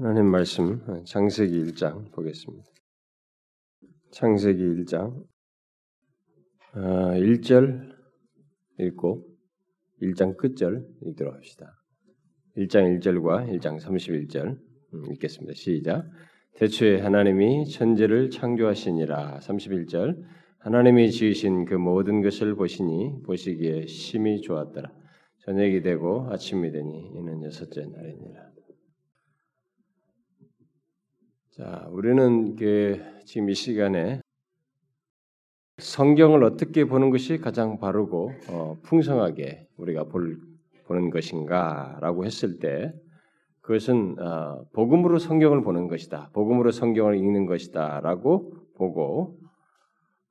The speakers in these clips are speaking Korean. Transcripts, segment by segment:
하나님 말씀 창세기 1장 보겠습니다. 창세기 1장 1절 아, 읽고 1장 끝절 읽도록 합시다. 1장 1절과 1장 31절 음, 읽겠습니다. 시작. 대초에 하나님이 천지를 창조하시니라. 31절. 하나님이 지으신 그 모든 것을 보시니 보시기에 심히 좋았더라. 저녁이 되고 아침이 되니 이는 여섯째 날이니라. 자, 우리는 그 지금 이 시간에 성경을 어떻게 보는 것이 가장 바르고 어, 풍성하게 우리가 볼, 보는 것인가라고 했을 때 그것은 어, 복음으로 성경을 보는 것이다. 복음으로 성경을 읽는 것이다라고 보고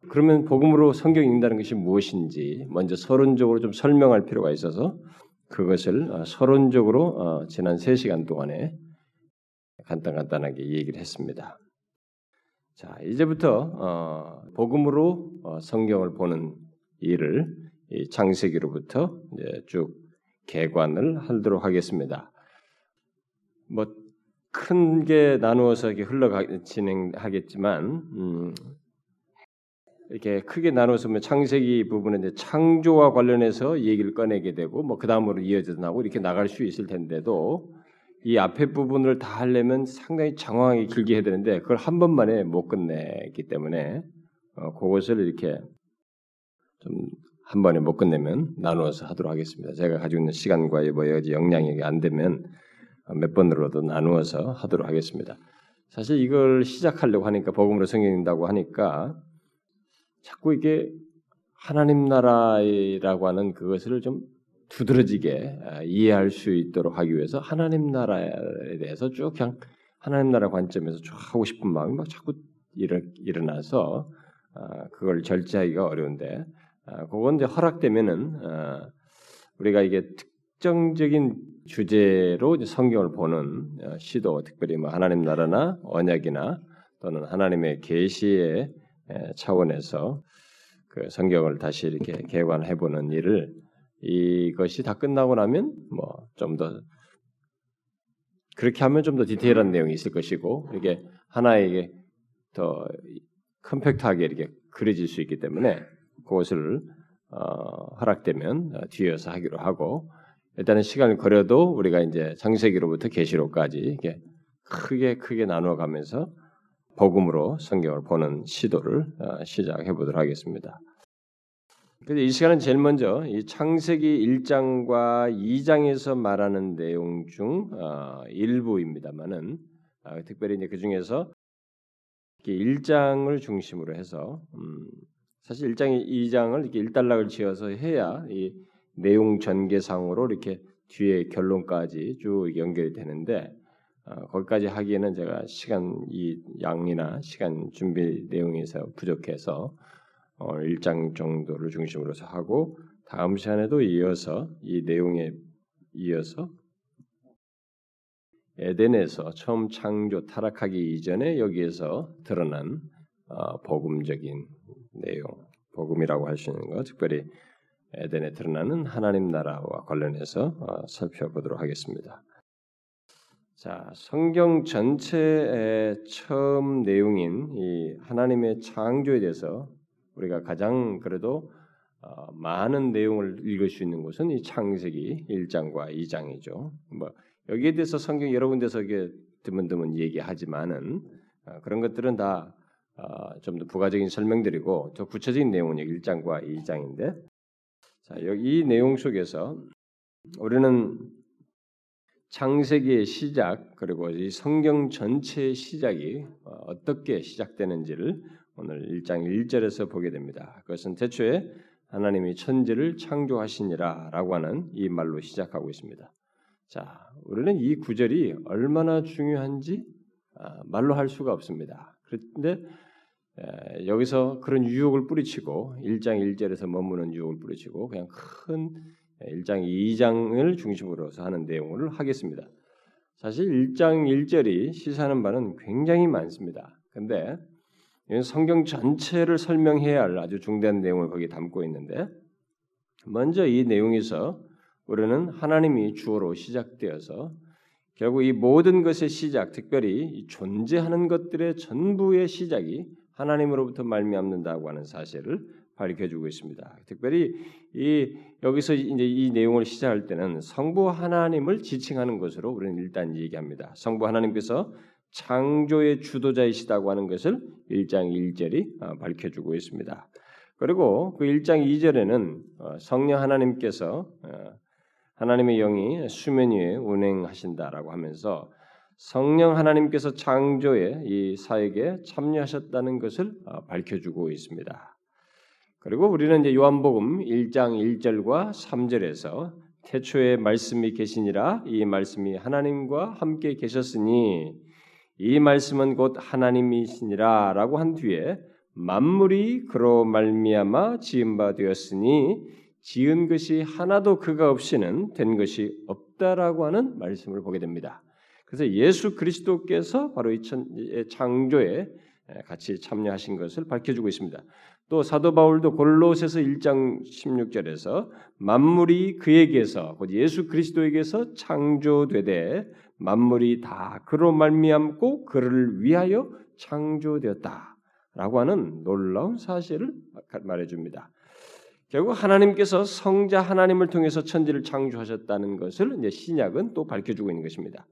그러면 복음으로 성경 읽는다는 것이 무엇인지 먼저 서론적으로 좀 설명할 필요가 있어서 그것을 어, 서론적으로 어, 지난 3시간 동안에 간단간단하게 얘기를 했습니다. 자, 이제부터 어, 복음으로 어, 성경을 보는 일을 창세기로부터 쭉 개관을 하도록 하겠습니다. 뭐 큰 게 나누어서 이렇게 흘러가 진행하겠지만 음, 이렇게 크게 나눠서 뭐 창세기 부분은 이제 창조와 관련해서 얘기를 꺼내게 되고 뭐 그 다음으로 이어져 나고 이렇게 나갈 수 있을 텐데도 이 앞에 부분을 다 하려면 상당히 장황하게 길게 해야 되는데 그걸 한 번만에 못 끝내기 때문에 어, 그것을 이렇게 좀 한 번에 못 끝내면 나누어서 하도록 하겠습니다. 제가 가지고 있는 시간과 뭐 여러 영향이 안 되면 몇 번으로도 나누어서 하도록 하겠습니다. 사실 이걸 시작하려고 하니까 복음으로 성경인다고 하니까 자꾸 이게 하나님 나라라고 하는 그것을 좀 두드러지게 아, 이해할 수 있도록 하기 위해서 하나님 나라에 대해서 쭉 그냥 하나님 나라 관점에서 쭉 하고 싶은 마음이 막 자꾸 일어, 일어나서 아, 그걸 절제하기가 어려운데 아, 그건 이제 허락되면은 우리가 이게 특정적인 주제로 성경을 보는 어, 시도, 특별히 뭐 하나님 나라나 언약이나 또는 하나님의 계시의 차원에서 그 성경을 다시 이렇게 개관해 보는 일을 이것이 다 끝나고 나면 뭐 좀 더 그렇게 하면 좀 더 디테일한 내용이 있을 것이고 이게 하나에게 더 컴팩트하게 이렇게 그려질 수 있기 때문에 그것을 어, 허락되면 어, 뒤에서 하기로 하고 일단은 시간을 걸려도 우리가 이제 창세기로부터 계시록까지 이게 크게 크게 나누어 가면서 복음으로 성경을 보는 시도를 어, 시작해 보도록 하겠습니다. 근데 이 시간은 제일 먼저 이 창세기 1장과 2장에서 말하는 내용 중 어, 일부입니다만은 어, 특별히 이제 그 중에서 1장을 중심으로 해서 음, 사실 1장, 2장을 이렇게 일단락을 지어서 해야 이 내용 전개상으로 이렇게 뒤에 결론까지 쭉 연결이 되는데 어, 거기까지 하기에는 제가 시간 이 양이나 시간 준비 내용에서 부족해서 어, 1장 정도를 중심으로서 하고 다음 시간에도 이어서 이 내용에 이어서 에덴에서 처음 창조 타락하기 이전에 여기에서 드러난 어, 복음적인 내용, 복음이라고 할 수 있는 것, 특별히 에덴에 드러나는 하나님 나라와 관련해서 어, 살펴보도록 하겠습니다. 자, 성경 전체의 처음 내용인 이 하나님의 창조에 대해서 우리가 가장 그래도 어, 많은 내용을 읽을 수 있는 곳은 이 창세기 1장과 2장이죠. 뭐 여기에 대해서 성경 여러 군데서 이게 드문드문 얘기하지만은 어, 그런 것들은 다 좀더 어, 부가적인 설명들이고 더 구체적인 내용은 여기 1장과 2장인데 자, 여기 이 내용 속에서 우리는 창세기의 시작 그리고 이 성경 전체의 시작이 어, 어떻게 시작되는지를 오늘 1장 1절에서 보게 됩니다. 그것은 대초에 하나님이 천지를 창조하시니라라고 하는 이 말로 시작하고 있습니다. 자, 우리는 이 구절이 얼마나 중요한지 아, 말로 할 수가 없습니다. 그런데 여기서 그런 유혹을 뿌리치고 1장 1절에서 머무는 유혹을 뿌리치고 그냥 큰 1장 2장을 중심으로서 하는 내용을 하겠습니다. 사실 1장 1절이 시사하는 바는 굉장히 많습니다. 근데 성경 전체를 설명해야 할 아주 중대한 내용을 거기 담고 있는데 먼저 이 내용에서 우리는 하나님이 주어로 시작되어서 결국 이 모든 것의 시작, 특별히 존재하는 것들의 전부의 시작이 하나님으로부터 말미암는다고 하는 사실을 밝혀주고 있습니다. 특별히 이 여기서 이제 이 내용을 시작할 때는 성부 하나님을 지칭하는 것으로 우리는 일단 얘기합니다. 성부 하나님께서 창조의 주도자이시다고 하는 것을 1장 1절이 어, 밝혀주고 있습니다. 그리고 그 1장 2절에는 어, 성령 하나님께서 어, 하나님의 영이 수면 위에 운행하신다라고 하면서 성령 하나님께서 창조의 이 사역에 참여하셨다는 것을 밝혀주고 있습니다. 그리고 우리는 이제 요한복음 1장 1절과 3절에서 태초에 말씀이 계시니라 이 말씀이 하나님과 함께 계셨으니 이 말씀은 곧 하나님이시니라 라고 한 뒤에 만물이 그로 말미암아 지은 바 되었으니 지은 것이 하나도 그가 없이는 된 것이 없다라고 하는 말씀을 보게 됩니다. 그래서 예수 그리스도께서 바로 이 창조에 같이 참여하신 것을 밝혀주고 있습니다. 또 사도 바울도 골로새서 1장 16절에서 만물이 그에게서 곧 예수 그리스도에게서 창조되되 만물이 다 그로 말미암고 그를 위하여 창조되었다라고 하는 놀라운 사실을 말해줍니다. 결국 하나님께서 성자 하나님을 통해서 천지를 창조하셨다는 것을 이제 신약은 또 밝혀주고 있는 것입니다.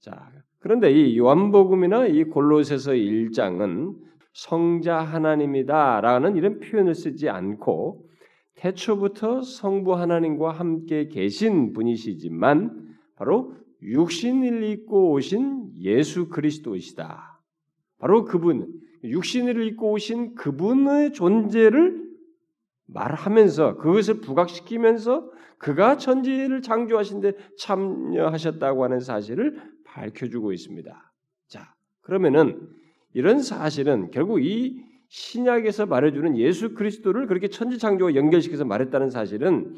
자, 그런데 이 요한복음이나 이 골로새서 1장은 성자 하나님이다라는 이런 표현을 쓰지 않고 태초부터 성부 하나님과 함께 계신 분이시지만 바로 육신을 입고 오신 예수 그리스도이시다. 바로 그분, 육신을 입고 오신 그분의 존재를 말하면서 그것을 부각시키면서 그가 천지를 창조하신데 참여하셨다고 하는 사실을 밝혀주고 있습니다. 자, 그러면은 이런 사실은 결국 이 신약에서 말해주는 예수 그리스도를 그렇게 천지 창조와 연결시켜서 말했다는 사실은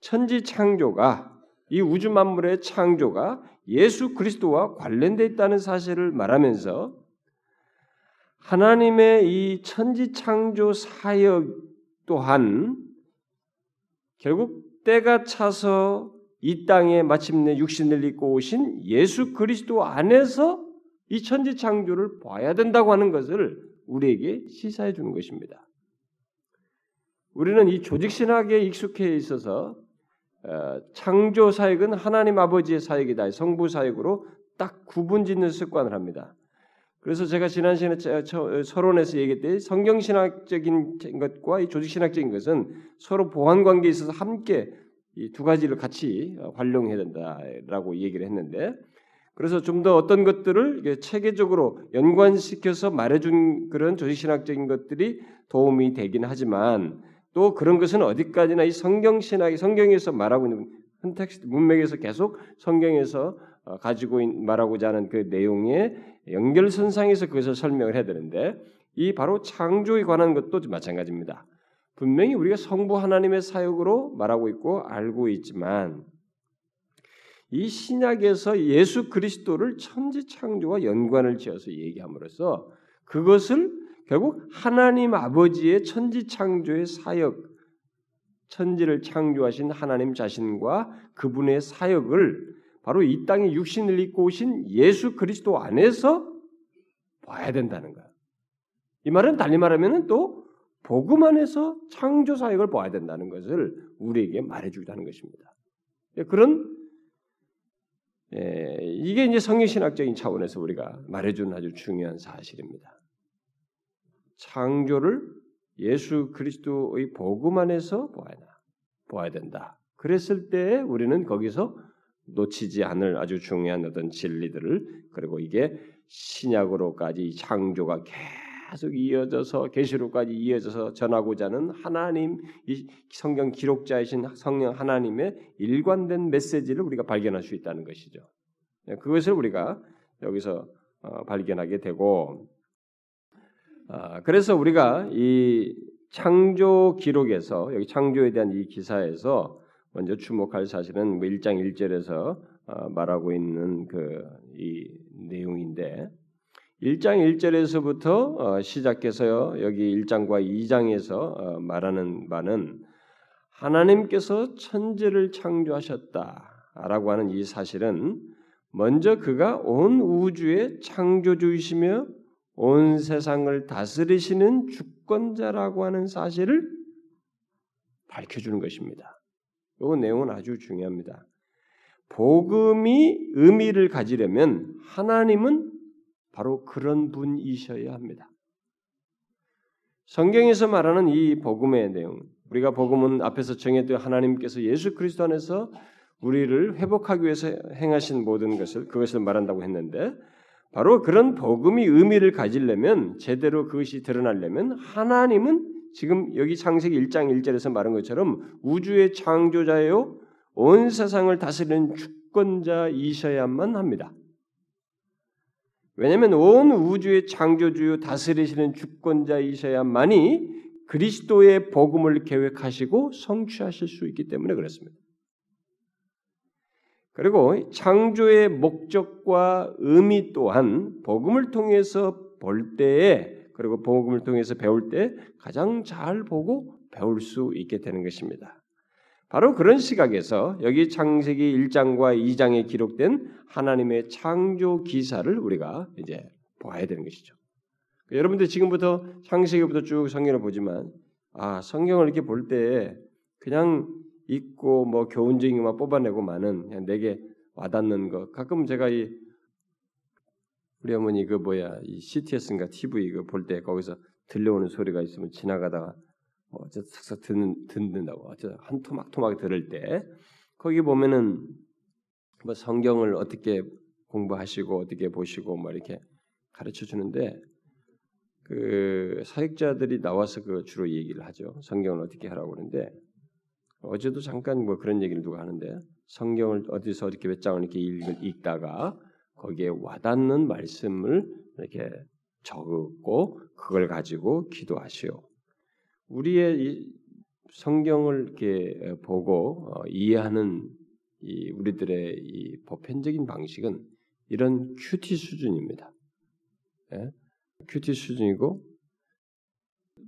천지 창조가 이 우주 만물의 창조가 예수 그리스도와 관련되어 있다는 사실을 말하면서 하나님의 이 천지 창조 사역 또한 결국 때가 차서 이 땅에 마침내 육신을 입고 오신 예수 그리스도 안에서 이 천지 창조를 봐야 된다고 하는 것을 우리에게 시사해 주는 것입니다. 우리는 이 조직 신학에 익숙해 있어서 어, 창조 사역은 하나님 아버지의 사역이다. 성부 사역으로 딱 구분짓는 습관을 합니다. 그래서 제가 지난 시간에 서론에서 얘기했듯이 성경 신학적인 것과 이 조직 신학적인 것은 서로 보완 관계에 있어서 함께 이 두 가지를 같이 활용해야 된다라고 얘기를 했는데 그래서 좀 더 어떤 것들을 체계적으로 연관시켜서 말해준 그런 조직 신학적인 것들이 도움이 되긴 하지만 또 그런 것은 어디까지나 이 성경 신학이 성경에서 말하고 있는 context 문맥에서 계속 성경에서 어, 가지고 말하고자 하는 그 내용의 연결선상에서 그것을 설명을 해야 되는데 이 바로 창조에 관한 것도 마찬가지입니다. 분명히 우리가 성부 하나님의 사역으로 말하고 있고 알고 있지만 이 신약에서 예수 그리스도를 천지 창조와 연관을 지어서 얘기함으로써 그것을 결국 하나님 아버지의 천지 창조의 사역, 천지를 창조하신 하나님 자신과 그분의 사역을 바로 이 땅에 육신을 입고 오신 예수 그리스도 안에서 봐야 된다는 거야. 이 말은 달리 말하면 또 복음 안에서 창조 사역을 봐야 된다는 것을 우리에게 말해주기도 는 것입니다. 예, 그런 예, 이게 이제 성경신학적인 차원에서 우리가 말해주는 아주 중요한 사실입니다. 창조를 예수 그리스도의 복음 안에서 보아야, 보아야 된다. 그랬을 때 우리는 거기서 놓치지 않을 아주 중요한 어떤 진리들을 그리고 이게 신약으로까지 창조가 계속 이어져서 계시록까지 이어져서 전하고자 하는 하나님 이 성경 기록자이신 성령 하나님의 일관된 메시지를 우리가 발견할 수 있다는 것이죠. 네, 그것을 우리가 여기서 어, 발견하게 되고 아, 그래서 우리가 이 창조 기록에서 여기 창조에 대한 이 기사에서 먼저 주목할 사실은 1장 뭐 1절에서 어, 말하고 있는 그 이 내용인데 1장 1절에서부터 어, 시작해서요. 여기 1장과 2장에서 어, 말하는 바는 하나님께서 천지를 창조하셨다라고 하는 이 사실은 먼저 그가 온 우주의 창조주이시며 온 세상을 다스리시는 주권자라고 하는 사실을 밝혀주는 것입니다. 이 내용은 아주 중요합니다. 복음이 의미를 가지려면 하나님은 바로 그런 분이셔야 합니다. 성경에서 말하는 이 복음의 내용, 우리가 복음은 앞에서 정했던 하나님께서 예수 그리스도 안에서 우리를 회복하기 위해서 행하신 모든 것을 그것을 말한다고 했는데 바로 그런 복음이 의미를 가지려면 제대로 그것이 드러나려면 하나님은 지금 여기 창세기 1장 1절에서 말한 것처럼 우주의 창조자요 온 세상을 다스리는 주권자이셔야만 합니다. 왜냐하면 온 우주의 창조주요 다스리시는 주권자이셔야만이 그리스도의 복음을 계획하시고 성취하실 수 있기 때문에 그렇습니다. 그리고 창조의 목적과 의미 또한 복음을 통해서 볼 때에 그리고 복음을 통해서 배울 때 가장 잘 보고 배울 수 있게 되는 것입니다. 바로 그런 시각에서 여기 창세기 1장과 2장에 기록된 하나님의 창조 기사를 우리가 이제 봐야 되는 것이죠. 여러분들 지금부터 창세기부터 쭉 성경을 보지만 아 성경을 이렇게 볼 때 그냥 읽고 뭐 교훈적인 것만 뽑아내고만은 그냥 내게 와닿는 것. 가끔 제가 이 우리 어머니 그 뭐야 이 CTS인가 TV 그볼때 거기서 들려오는 소리가 있으면 지나가다가 뭐저 삭삭 듣는 듣는다고 한 토막 토막 들을 때 거기 보면은 뭐 성경을 어떻게 공부하시고 어떻게 보시고 뭐 이렇게 가르쳐 주는데 그 사역자들이 나와서 그 주로 얘기를 하죠. 성경을 어떻게 하라고 그러는데 어제도 잠깐 뭐 그런 얘기를 누가 하는데 성경을 어디서 어떻게 몇 장을 이렇게 읽, 읽다가 거기에 와닿는 말씀을 이렇게 적고 그걸 가지고 기도하시오. 우리의 이 성경을 이렇게 보고 어, 이해하는 이 우리들의 이 보편적인 방식은 이런 큐티 수준입니다. 예? 큐티 수준이고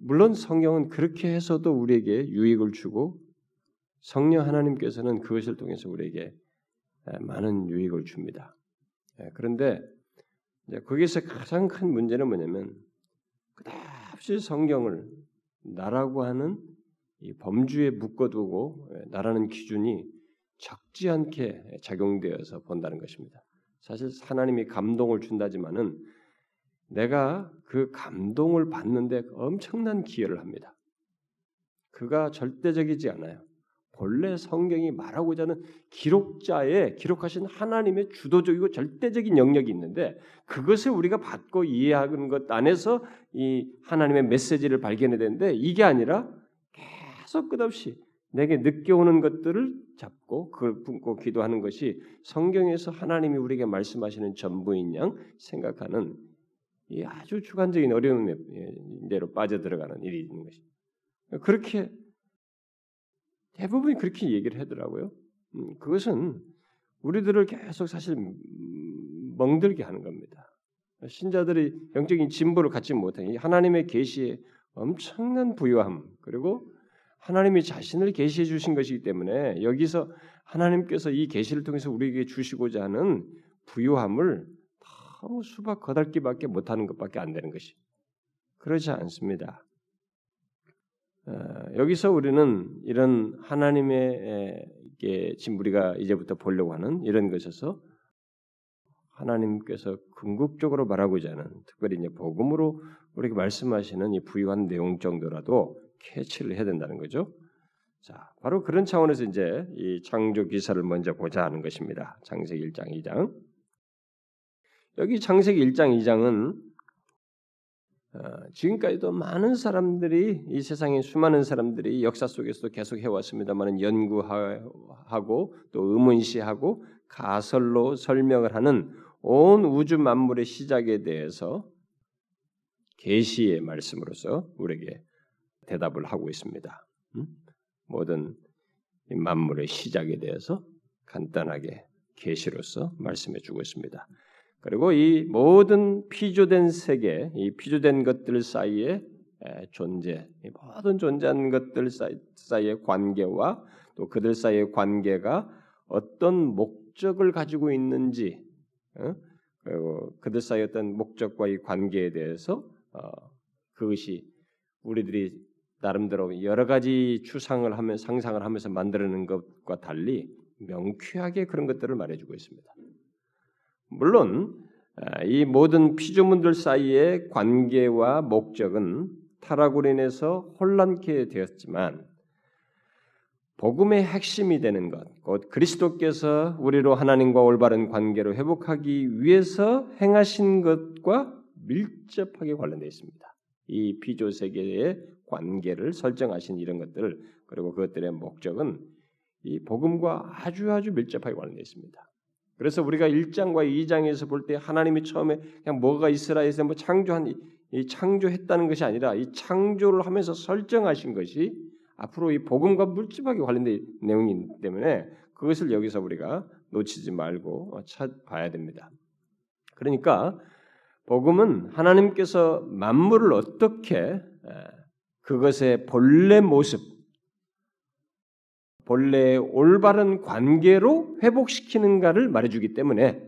물론 성경은 그렇게 해서도 우리에게 유익을 주고 성령 하나님께서는 그것을 통해서 우리에게 많은 유익을 줍니다. 그런데 거기서 가장 큰 문제는 뭐냐면 끝없이 성경을 나라고 하는 이 범주에 묶어두고 나라는 기준이 적지 않게 작용되어서 본다는 것입니다. 사실 하나님이 감동을 준다지만은 내가 그 감동을 받는데 엄청난 기여를 합니다. 그가 절대적이지 않아요. 본래 성경이 말하고자 하는 기록자의 기록하신 하나님의 주도적이고 절대적인 영역이 있는데 그것을 우리가 받고 이해하는 것 안에서 이 하나님의 메시지를 발견해야 되는데 이게 아니라 계속 끝없이 내게 느껴오는 것들을 잡고 그걸 품고 기도하는 것이 성경에서 하나님이 우리에게 말씀하시는 전부인 양 생각하는 이 아주 주관적인 어려움대로 빠져 들어가는 일이 있는 것입니다. 그렇게 대부분이 그렇게 얘기를 하더라고요. 음, 그것은 우리들을 계속 사실 멍들게 하는 겁니다. 신자들이 영적인 진보를 갖지 못한 하나님의 계시에 엄청난 부유함 그리고 하나님이 자신을 계시해 주신 것이기 때문에 여기서 하나님께서 이 계시를 통해서 우리에게 주시고자 하는 부유함을 너무 수박 거달기밖에 못하는 것밖에 안 되는 것이 그렇지 않습니다. 어, 여기서 우리는 이런 하나님의 지금 우리가 이제부터 보려고 하는 이런 것에서 하나님께서 궁극적으로 말하고자 하는 특별히 이제 복음으로 우리에게 말씀하시는 이 부유한 내용 정도라도 캐치를 해야 된다는 거죠. 자, 바로 그런 차원에서 이제 이 창조 기사를 먼저 보자 하는 것입니다. 창세기 1장 2장. 여기 창세기 1장 2장은 어, 지금까지도 많은 사람들이 이 세상에 수많은 사람들이 역사 속에서도 계속 해왔습니다만 연구하고 또 의문시하고 가설로 설명을 하는 온 우주 만물의 시작에 대해서 계시의 말씀으로서 우리에게 대답을 하고 있습니다. 음? 모든 만물의 시작에 대해서 간단하게 계시로서 말씀해 주고 있습니다. 그리고 이 모든 피조된 세계, 이 피조된 것들 사이에 존재, 모든 존재한 것들 사이의 관계와 또 그들 사이의 관계가 어떤 목적을 가지고 있는지 어? 그리고 그들 사이 어떤 목적과 이 관계에 대해서 어, 그것이 우리들이 나름대로 여러 가지 추상을 하면 상상을 하면서 만들어낸 것과 달리 명쾌하게 그런 것들을 말해주고 있습니다. 물론 아, 이 모든 피조물들 사이의 관계와 목적은 타락으로 인해서 혼란케 되었지만 복음의 핵심이 되는 것, 곧 그리스도께서 우리로 하나님과 올바른 관계로 회복하기 위해서 행하신 것과 밀접하게 관련되어 있습니다. 이 피조 세계의 관계를 설정하신 이런 것들 그리고 그것들의 목적은 이 복음과 아주 아주 밀접하게 관련되어 있습니다. 그래서 우리가 1장과 2장에서 볼 때 하나님이 처음에 그냥 뭐가 이스라엘에서 뭐 창조한 이 창조했다는 것이 아니라 이 창조를 하면서 설정하신 것이 앞으로 이 복음과 물집하게 관련된 내용이기 때문에 그것을 여기서 우리가 놓치지 말고 찾아봐야 됩니다. 그러니까 복음은 하나님께서 만물을 어떻게 그것의 본래 모습, 본래의 올바른 관계로 회복시키는가를 말해주기 때문에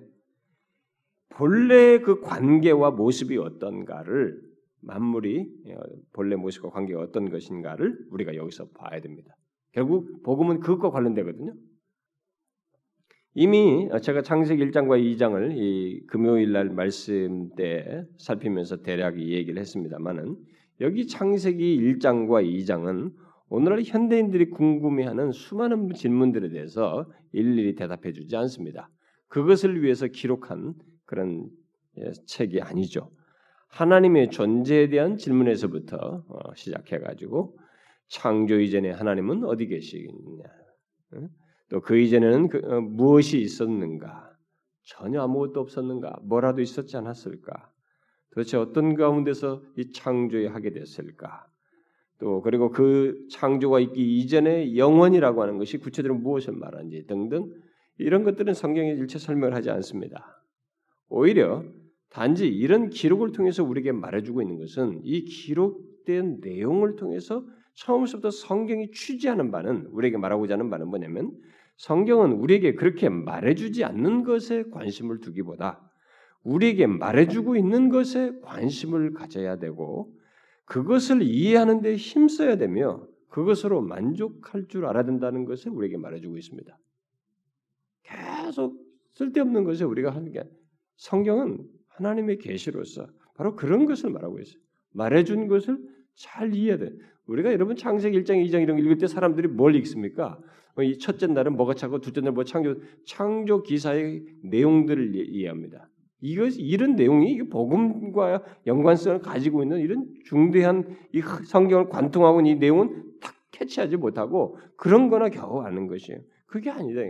본래의 그 관계와 모습이 어떤가를 만물이 어, 본래 모습과 관계가 어떤 것인가를 우리가 여기서 봐야 됩니다. 결국 복음은 그것과 관련되거든요. 이미 제가 창세기 1장과 2장을 이 금요일 날 말씀 때 살피면서 대략 이 얘기를 했습니다만은 여기 창세기 1장과 2장은 오늘날 현대인들이 궁금해하는 수많은 질문들에 대해서 일일이 대답해 주지 않습니다. 그것을 위해서 기록한 그런 예, 책이 아니죠. 하나님의 존재에 대한 질문에서부터 어, 시작해가지고 창조 이전에 하나님은 어디 계시겠느냐, 또 그 이전에는 그, 어, 무엇이 있었는가, 전혀 아무것도 없었는가, 뭐라도 있었지 않았을까, 도대체 어떤 가운데서 이 창조에 하게 됐을까, 또 그리고 그 창조가 있기 이전에 영원이라고 하는 것이 구체적으로 무엇을 말하는지 등등 이런 것들은 성경에 일체 설명을 하지 않습니다. 오히려 단지 이런 기록을 통해서 우리에게 말해주고 있는 것은 이 기록된 내용을 통해서 처음부터 성경이 취지하는 바는 우리에게 말하고자 하는 바는 뭐냐면 성경은 우리에게 그렇게 말해주지 않는 것에 관심을 두기보다 우리에게 말해주고 있는 것에 관심을 가져야 되고 그것을 이해하는 데 힘써야 되며 그것으로 만족할 줄 알아야 된다는 것을 우리에게 말해주고 있습니다. 계속 쓸데없는 것에 우리가 하는 게 성경은 하나님의 계시로서 바로 그런 것을 말하고 있어요. 말해준 것을 잘 이해해야 돼. 우리가 여러분 창세기 1장, 2장 이런 거 읽을 때 사람들이 뭘 읽습니까? 뭐이 첫째 날은 뭐가 차고 둘째 날 뭐 창조 창조 기사의 내용들을 이해합니다. 이것 이런 내용이 복음과 연관성을 가지고 있는 이런 중대한 이 성경을 관통하고 이 내용은 딱 캐치하지 못하고 그런 거나 겨우 아는 것이에요. 그게 아니다.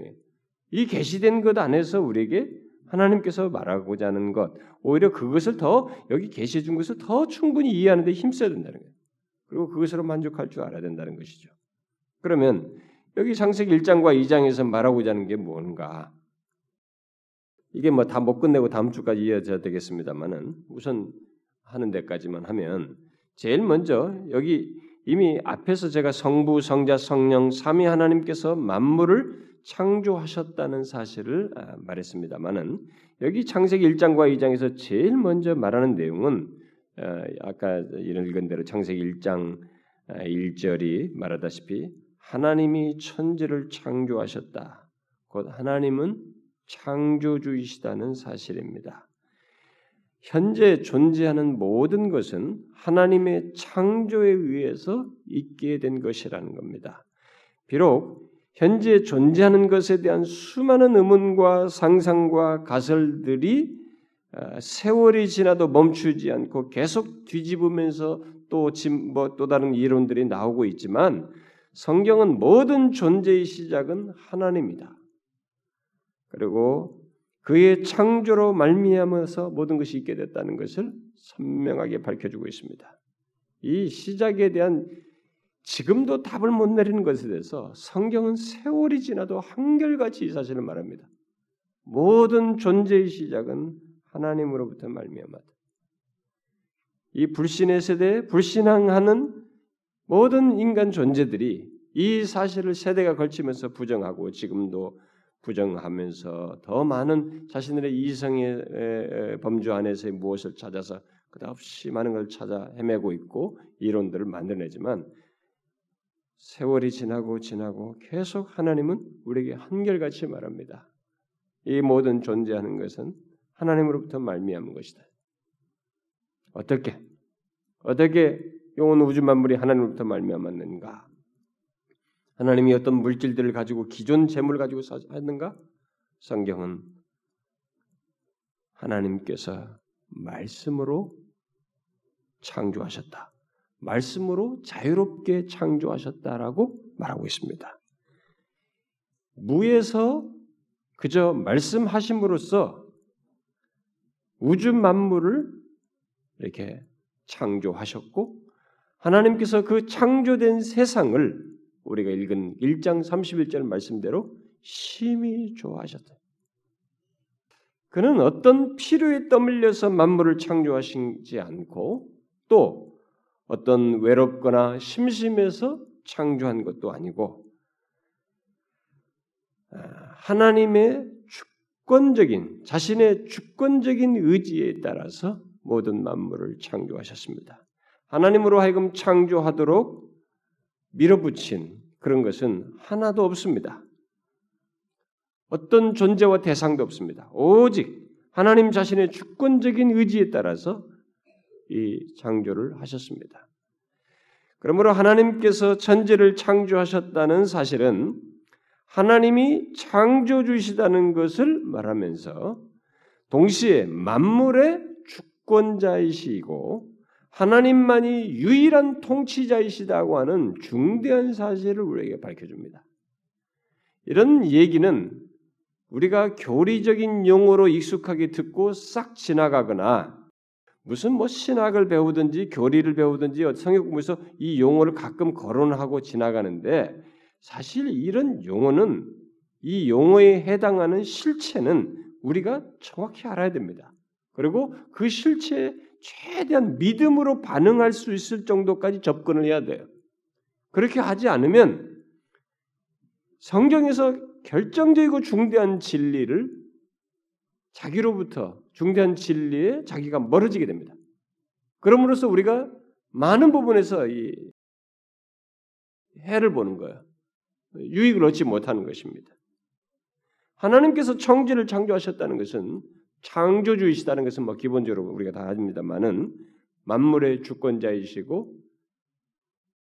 이 계시된 것 안에서 우리에게 하나님께서 말하고자 하는 것, 오히려 그것을 더 여기 계시해 준 것을 더 충분히 이해하는 데 힘써야 된다는 거예요. 그리고 그것으로 만족할 줄 알아야 된다는 것이죠. 그러면 여기 창세기 1장과 2장에서 말하고자 하는 게 뭔가? 이게 뭐 다 못 끝내고 다음 주까지 이어져야 되겠습니다만은 우선 하는 데까지만 하면 제일 먼저 여기 이미 앞에서 제가 성부, 성자, 성령 삼위 하나님께서 만물을 창조하셨다는 사실을 아, 말했습니다만은 여기 창세기 1장과 2장에서 제일 먼저 말하는 내용은 어, 아까 읽은 대로 창세기 1장 1절이 아, 말하다시피 하나님이 천지를 창조하셨다. 곧 하나님은 창조주이시다는 사실입니다. 현재 존재하는 모든 것은 하나님의 창조에 의해서 있게 된 것이라는 겁니다. 비록 현재 존재하는 것에 대한 수많은 의문과 상상과 가설들이 어, 세월이 지나도 멈추지 않고 계속 뒤집으면서 또, 뭐, 또 다른 이론들이 나오고 있지만 성경은 모든 존재의 시작은 하나님이다. 그리고 그의 창조로 말미암아서 모든 것이 있게 됐다는 것을 선명하게 밝혀주고 있습니다. 이 시작에 대한 지금도 답을 못 내리는 것에 대해서 성경은 세월이 지나도 한결같이 이 사실을 말합니다. 모든 존재의 시작은 하나님으로부터 말미암았다. 이 불신의 세대에 불신앙하는 모든 인간 존재들이 이 사실을 세대가 걸치면서 부정하고 지금도 부정하면서 더 많은 자신들의 이성의 범주 안에서의 무엇을 찾아서 끝없이 많은 걸 찾아 헤매고 있고 이론들을 만들어내지만 세월이 지나고 지나고 계속 하나님은 우리에게 한결같이 말합니다. 이 모든 존재하는 것은 하나님으로부터 말미암은 것이다. 어떻게 어떻게 온 우주 만물이 하나님으로부터 말미암았는가? 하나님이 어떤 물질들을 가지고 기존 재물을 가지고 하는가? 성경은 하나님께서 말씀으로 창조하셨다. 말씀으로 자유롭게 창조하셨다라고 말하고 있습니다. 무에서 그저 말씀하심으로써 우주 만물을 이렇게 창조하셨고 하나님께서 그 창조된 세상을 우리가 읽은 1장 31절 말씀대로 심히 좋아하셨다. 그는 어떤 필요에 떠밀려서 만물을 창조하시지 않고 또 어떤 외롭거나 심심해서 창조한 것도 아니고 아, 하나님의 주권적인 자신의 주권적인 의지에 따라서 모든 만물을 창조하셨습니다. 하나님으로 하여금 창조하도록 밀어붙인 그런 것은 하나도 없습니다. 어떤 존재와 대상도 없습니다. 오직 하나님 자신의 주권적인 의지에 따라서 이 창조를 하셨습니다. 그러므로 하나님께서 천지를 창조하셨다는 사실은 하나님이 창조주시다는 것을 말하면서 동시에 만물의 주권자이시고 하나님만이 유일한 통치자이시다고 하는 중대한 사실을 우리에게 밝혀줍니다. 이런 얘기는 우리가 교리적인 용어로 익숙하게 듣고 싹 지나가거나 무슨 뭐 신학을 배우든지 교리를 배우든지 성경 공부에서 이 용어를 가끔 거론하고 지나가는데 사실 이런 용어는 이 용어에 해당하는 실체는 우리가 정확히 알아야 됩니다. 그리고 그 실체에 최대한 믿음으로 반응할 수 있을 정도까지 접근을 해야 돼요. 그렇게 하지 않으면 성경에서 결정적이고 중대한 진리를 자기로부터 중대한 진리에 자기가 멀어지게 됩니다. 그럼으로써 우리가 많은 부분에서 이 해를 보는 거예요. 유익을 얻지 못하는 것입니다. 하나님께서 청지를 창조하셨다는 것은 창조주이시다는 것은 뭐 기본적으로 우리가 다 압니다만은 만물의 주권자이시고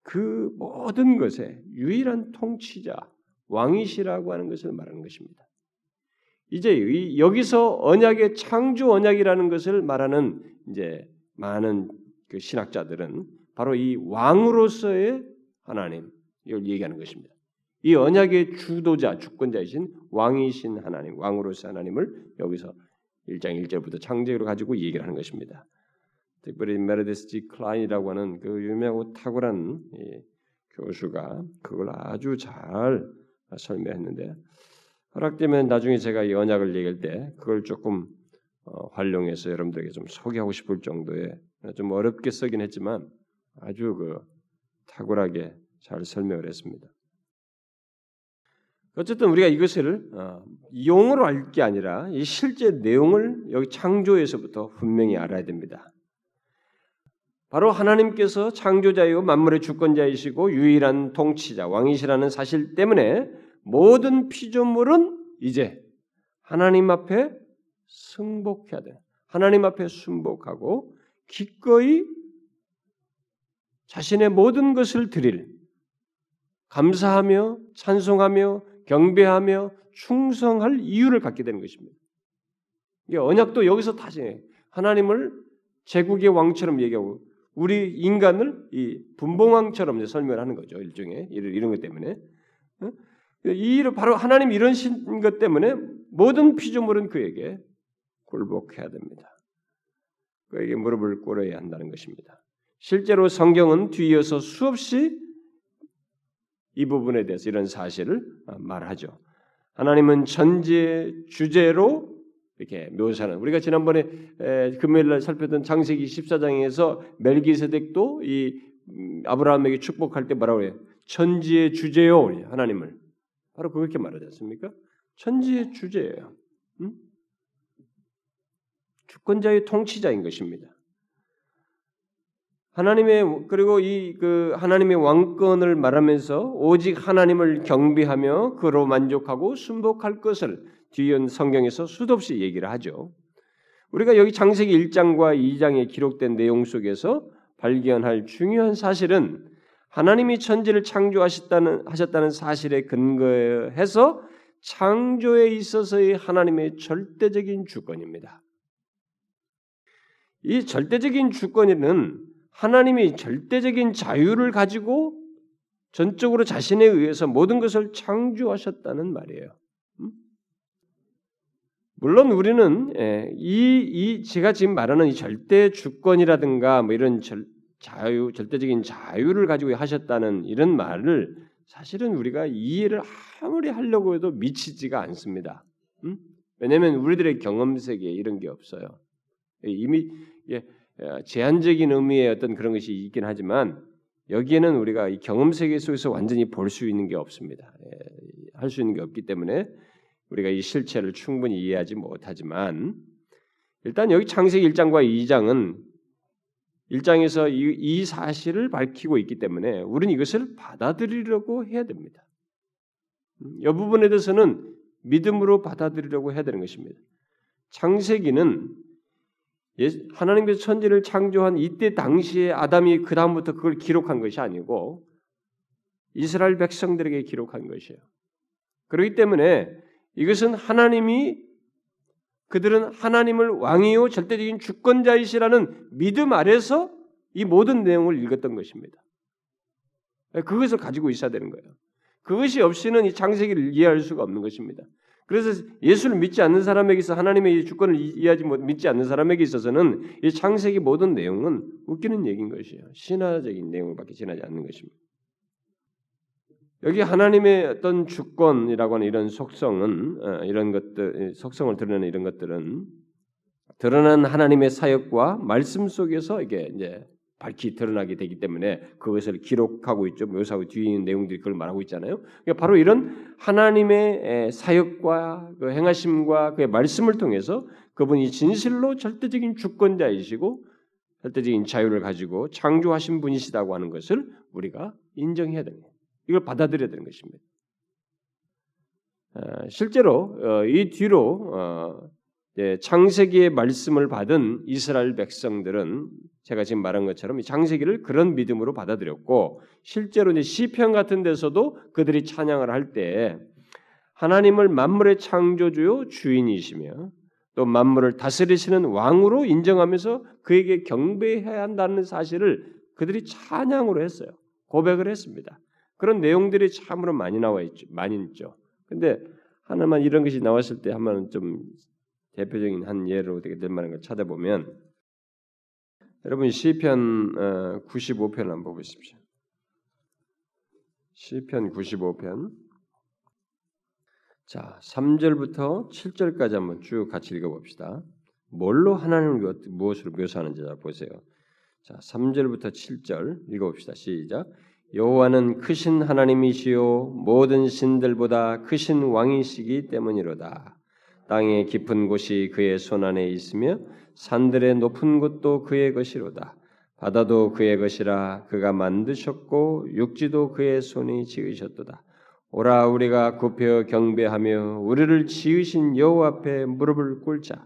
그 모든 것의 유일한 통치자 왕이시라고 하는 것을 말하는 것입니다. 이제 여기서 언약의 창조 언약이라는 것을 말하는 이제 많은 그 신학자들은 바로 이 왕으로서의 하나님 이걸 얘기하는 것입니다. 이 언약의 주도자, 주권자이신 왕이신 하나님, 왕으로서 하나님을 여기서 1장 1절부터 창조로 가지고 얘기를 하는 것입니다. 특별히 메르데스 지 클라인이라고 하는 그 유명하고 탁월한 교수가 그걸 아주 잘 설명했는데 허락되면 나중에 제가 이 언약을 얘기할 때 그걸 조금 어, 활용해서 여러분들에게 좀 소개하고 싶을 정도의 좀 어렵게 쓰긴 했지만 아주 그 탁월하게 잘 설명을 했습니다. 어쨌든 우리가 이것을 어, 용어로 알 게 아니라 이 실제 내용을 여기 창조에서부터 분명히 알아야 됩니다. 바로 하나님께서 창조자이고 만물의 주권자이시고 유일한 통치자 왕이시라는 사실 때문에 모든 피조물은 이제 하나님 앞에 승복해야 돼. 하나님 앞에 순복하고 기꺼이 자신의 모든 것을 드릴 감사하며 찬송하며 경배하며 충성할 이유를 갖게 되는 것입니다. 이게 언약도 여기서 다시 하나님을 제국의 왕처럼 얘기하고 우리 인간을 이 분봉왕처럼 설명을 하는 거죠 일종의 이런 것 때문에 이 바로 하나님 이런 것 때문에 모든 피조물은 그에게 굴복해야 됩니다. 그에게 무릎을 꿇어야 한다는 것입니다. 실제로 성경은 뒤이어서 수없이 이 부분에 대해서 이런 사실을 말하죠. 하나님은 천지의 주제로 이렇게 묘사하는 우리가 지난번에 금요일 날 살폈던 창세기 14장에서 멜기세덱도 이 음, 아브라함에게 축복할 때 뭐라고 해요? 천지의 주제요 하나님을 바로 그렇게 말하지 않습니까? 천지의 주제예요. 음? 주권자의 통치자인 것입니다. 하나님의 그리고 이 그 하나님의 왕권을 말하면서 오직 하나님을 경배하며 그로 만족하고 순복할 것을 뒤은 성경에서 수도 없이 얘기를 하죠. 우리가 여기 창세기 1장과 2장에 기록된 내용 속에서 발견할 중요한 사실은 하나님이 천지를 창조하셨다는 하셨다는 사실에 근거해서 창조에 있어서의 하나님의 절대적인 주권입니다. 이 절대적인 주권에는 하나님이 절대적인 자유를 가지고 전적으로 자신에 의해서 모든 것을 창조하셨다는 말이에요. 음? 물론 우리는 예, 이, 이 제가 지금 말하는 이 절대 주권이라든가 뭐 이런 절, 자유 절대적인 자유를 가지고 하셨다는 이런 말을 사실은 우리가 이해를 아무리 하려고 해도 미치지가 않습니다. 음? 왜냐하면 우리들의 경험 세계에 이런 게 없어요. 이미 예, 어, 제한적인 의미의 어떤 그런 것이 있긴 하지만 여기에는 우리가 이 경험 세계 속에서 완전히 볼 수 있는 게 없습니다. 예, 할수 있는 게 없기 때문에 우리가 이 실체를 충분히 이해하지 못하지만 일단 여기 창세기 1장과 2장은 1장에서 이, 이 사실을 밝히고 있기 때문에 우리는 이것을 받아들이려고 해야 됩니다. 음, 이 부분에 대해서는 믿음으로 받아들이려고 해야 되는 것입니다. 창세기는 하나님께서 천지를 창조한 이때 당시에 아담이 그 다음부터 그걸 기록한 것이 아니고 이스라엘 백성들에게 기록한 것이에요. 그렇기 때문에 이것은 하나님이 그들은 하나님을 왕이요 절대적인 주권자이시라는 믿음 아래서 이 모든 내용을 읽었던 것입니다. 그것을 가지고 있어야 되는 거예요. 그것이 없이는 이 창세기를 이해할 수가 없는 것입니다. 그래서 예수를 믿지 않는 사람에게 서 하나님의 주권을 이해하지 못 믿지 않는 사람에게 있어서는 이 창세기 모든 내용은 웃기는 얘기인 것이에요. 신화적인 내용을밖에 지나지 않는 것입니다. 여기 하나님의 어떤 주권이라고 하는 이런 속성은 어, 이런 것들 속성을 드러내는 이런 것들은 드러난 하나님의 사역과 말씀 속에서 이게 이제 밝히 드러나게 되기 때문에 그것을 기록하고 있죠. 묘사하고 뒤에 있는 내용들이 그걸 말하고 있잖아요. 그러니까 바로 이런 하나님의 사역과 그 행하심과 그의 말씀을 통해서 그분이 진실로 절대적인 주권자이시고 절대적인 자유를 가지고 창조하신 분이시다고 하는 것을 우리가 인정해야 됩니다. 이걸 받아들여야 되는 것입니다. 어, 실제로 어, 이 뒤로 어, 창세기의 말씀을 받은 이스라엘 백성들은 제가 지금 말한 것처럼 장세기를 그런 믿음으로 받아들였고 실제로 이제 시편 같은 데서도 그들이 찬양을 할 때 하나님을 만물의 창조주요 주인이시며 또 만물을 다스리시는 왕으로 인정하면서 그에게 경배해야 한다는 사실을 그들이 찬양으로 했어요. 고백을 했습니다. 그런 내용들이 참으로 많이 나와 있죠. 많이 있죠. 근데 하나만 이런 것이 나왔을 때 한번 좀 대표적인 한 예로 되게 될 만한 걸 찾아보면 여러분 시편 95편 어, 한번 보십시오. 시편 95편 자 3절부터 7절까지 한번 쭉 같이 읽어 봅시다. 뭘로 하나님을 무엇으로 묘사하는지 보세요. 자 3절부터 7절 읽어 봅시다. 시작. 여호와는 크신 하나님이시요 모든 신들보다 크신 왕이시기 때문이로다. 땅의 깊은 곳이 그의 손 안에 있으며 산들의 높은 곳도 그의 것이로다. 바다도 그의 것이라 그가 만드셨고 육지도 그의 손이 지으셨도다. 오라 우리가 굽혀 경배하며 우리를 지으신 여호와 앞에 무릎을 꿇자.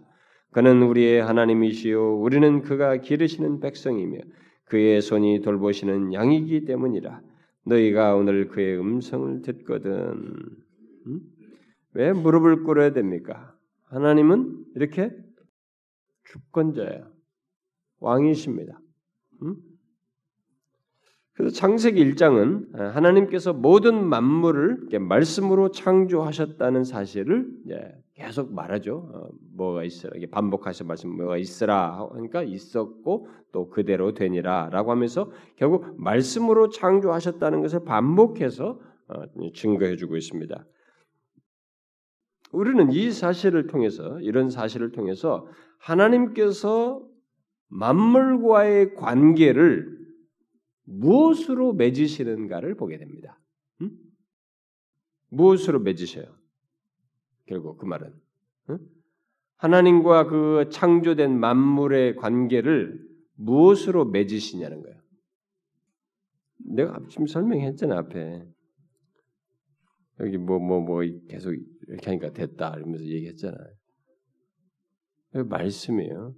그는 우리의 하나님이시요 우리는 그가 기르시는 백성이며 그의 손이 돌보시는 양이기 때문이라. 너희가 오늘 그의 음성을 듣거든. 음? 왜 무릎을 꿇어야 됩니까? 하나님은 이렇게 주권자예요. 왕이십니다. 음? 그래서 창세기 1장은 하나님께서 모든 만물을 말씀으로 창조하셨다는 사실을 계속 말하죠. 어, 뭐가 있어라. 반복하셔 말씀 뭐가 있으라 하니까 있었고 또 그대로 되니라라고 하면서 결국 말씀으로 창조하셨다는 것을 반복해서 어, 증거해 주고 있습니다. 우리는 이 사실을 통해서 이런 사실을 통해서 하나님께서 만물과의 관계를 무엇으로 맺으시는가를 보게 됩니다. 음? 무엇으로 맺으셔요? 결국 그 말은 응? 하나님과 그 창조된 만물의 관계를 무엇으로 맺으시냐는 거예요. 내가 지금 설명했잖아 앞에 여기 뭐 뭐뭐 뭐, 뭐 계속 이렇게 하니까 됐다 이러면서 얘기했잖아요. 말씀이에요.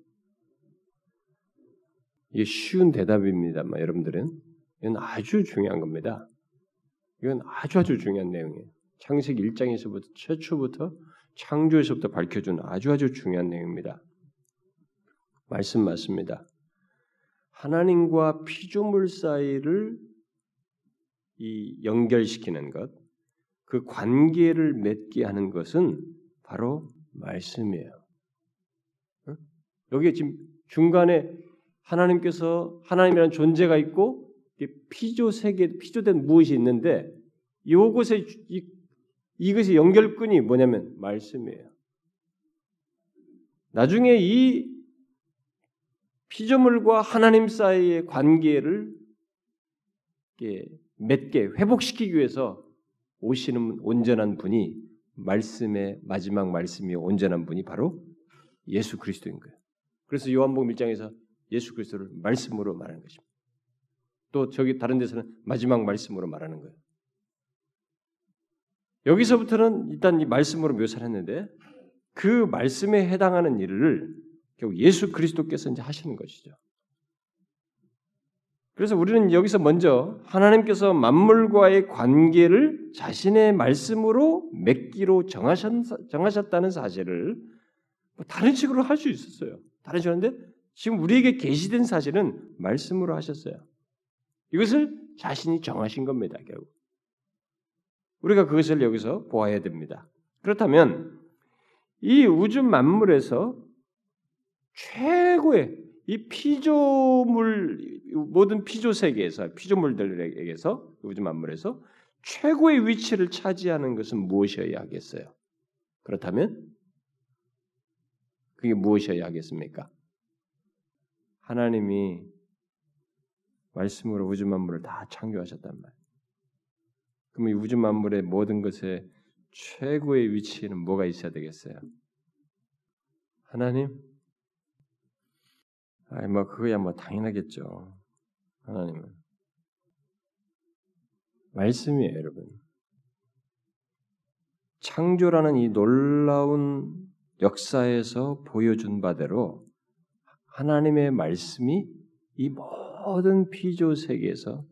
이게 쉬운 대답입니다만 여러분들은 이건 아주 중요한 겁니다. 이건 아주 아주 중요한 내용이에요. 창세기 1장에서부터 최초부터 창조에서부터 밝혀준 아주 아주 중요한 내용입니다. 말씀 맞습니다. 하나님과 피조물 사이를 이 연결시키는 것, 그 관계를 맺게 하는 것은 바로 말씀이에요. 여기 지금 중간에 하나님께서 하나님이라는 존재가 있고 피조 세계 피조된 무엇이 있는데 이곳에 이, 이것의 연결끈이 뭐냐면 말씀이에요. 나중에 이 피조물과 하나님 사이의 관계를 맺게 회복시키기 위해서 오시는 온전한 분이 말씀의 마지막 말씀이 온전한 분이 바로 예수 그리스도인 거예요. 그래서 요한복음 1장에서 예수 그리스도를 말씀으로 말하는 것입니다. 또 저기 다른 데서는 마지막 말씀으로 말하는 거예요. 여기서부터는 일단 이 말씀으로 묘사를 했는데 그 말씀에 해당하는 일을 결국 예수 그리스도께서 이제 하시는 것이죠. 그래서 우리는 여기서 먼저 하나님께서 만물과의 관계를 자신의 말씀으로 맺기로 정하셨, 다는 사실을 뭐 다른 식으로 할 수 있었어요. 다른 식으로 하는데 지금 우리에게 계시된 사실은 말씀으로 하셨어요. 이것을 자신이 정하신 겁니다, 결국. 우리가 그것을 여기서 보아야 됩니다. 그렇다면 이 우주 만물에서 최고의 이 피조물 모든 피조 세계에서 피조물들에게서 우주 만물에서 최고의 위치를 차지하는 것은 무엇이어야 하겠어요? 그렇다면 그게 무엇이어야 하겠습니까? 하나님이 말씀으로 우주 만물을 다 창조하셨단. 그럼 이 우주 만물의 모든 것의 최고의 위치에는 뭐가 있어야 되겠어요? 하나님? 아니 뭐 그거야 뭐 당연하겠죠. 하나님은 말씀이에요, 여러분. 창조라는 이 놀라운 역사에서 보여준 바대로 하나님의 말씀이 이 모든 피조 세계에서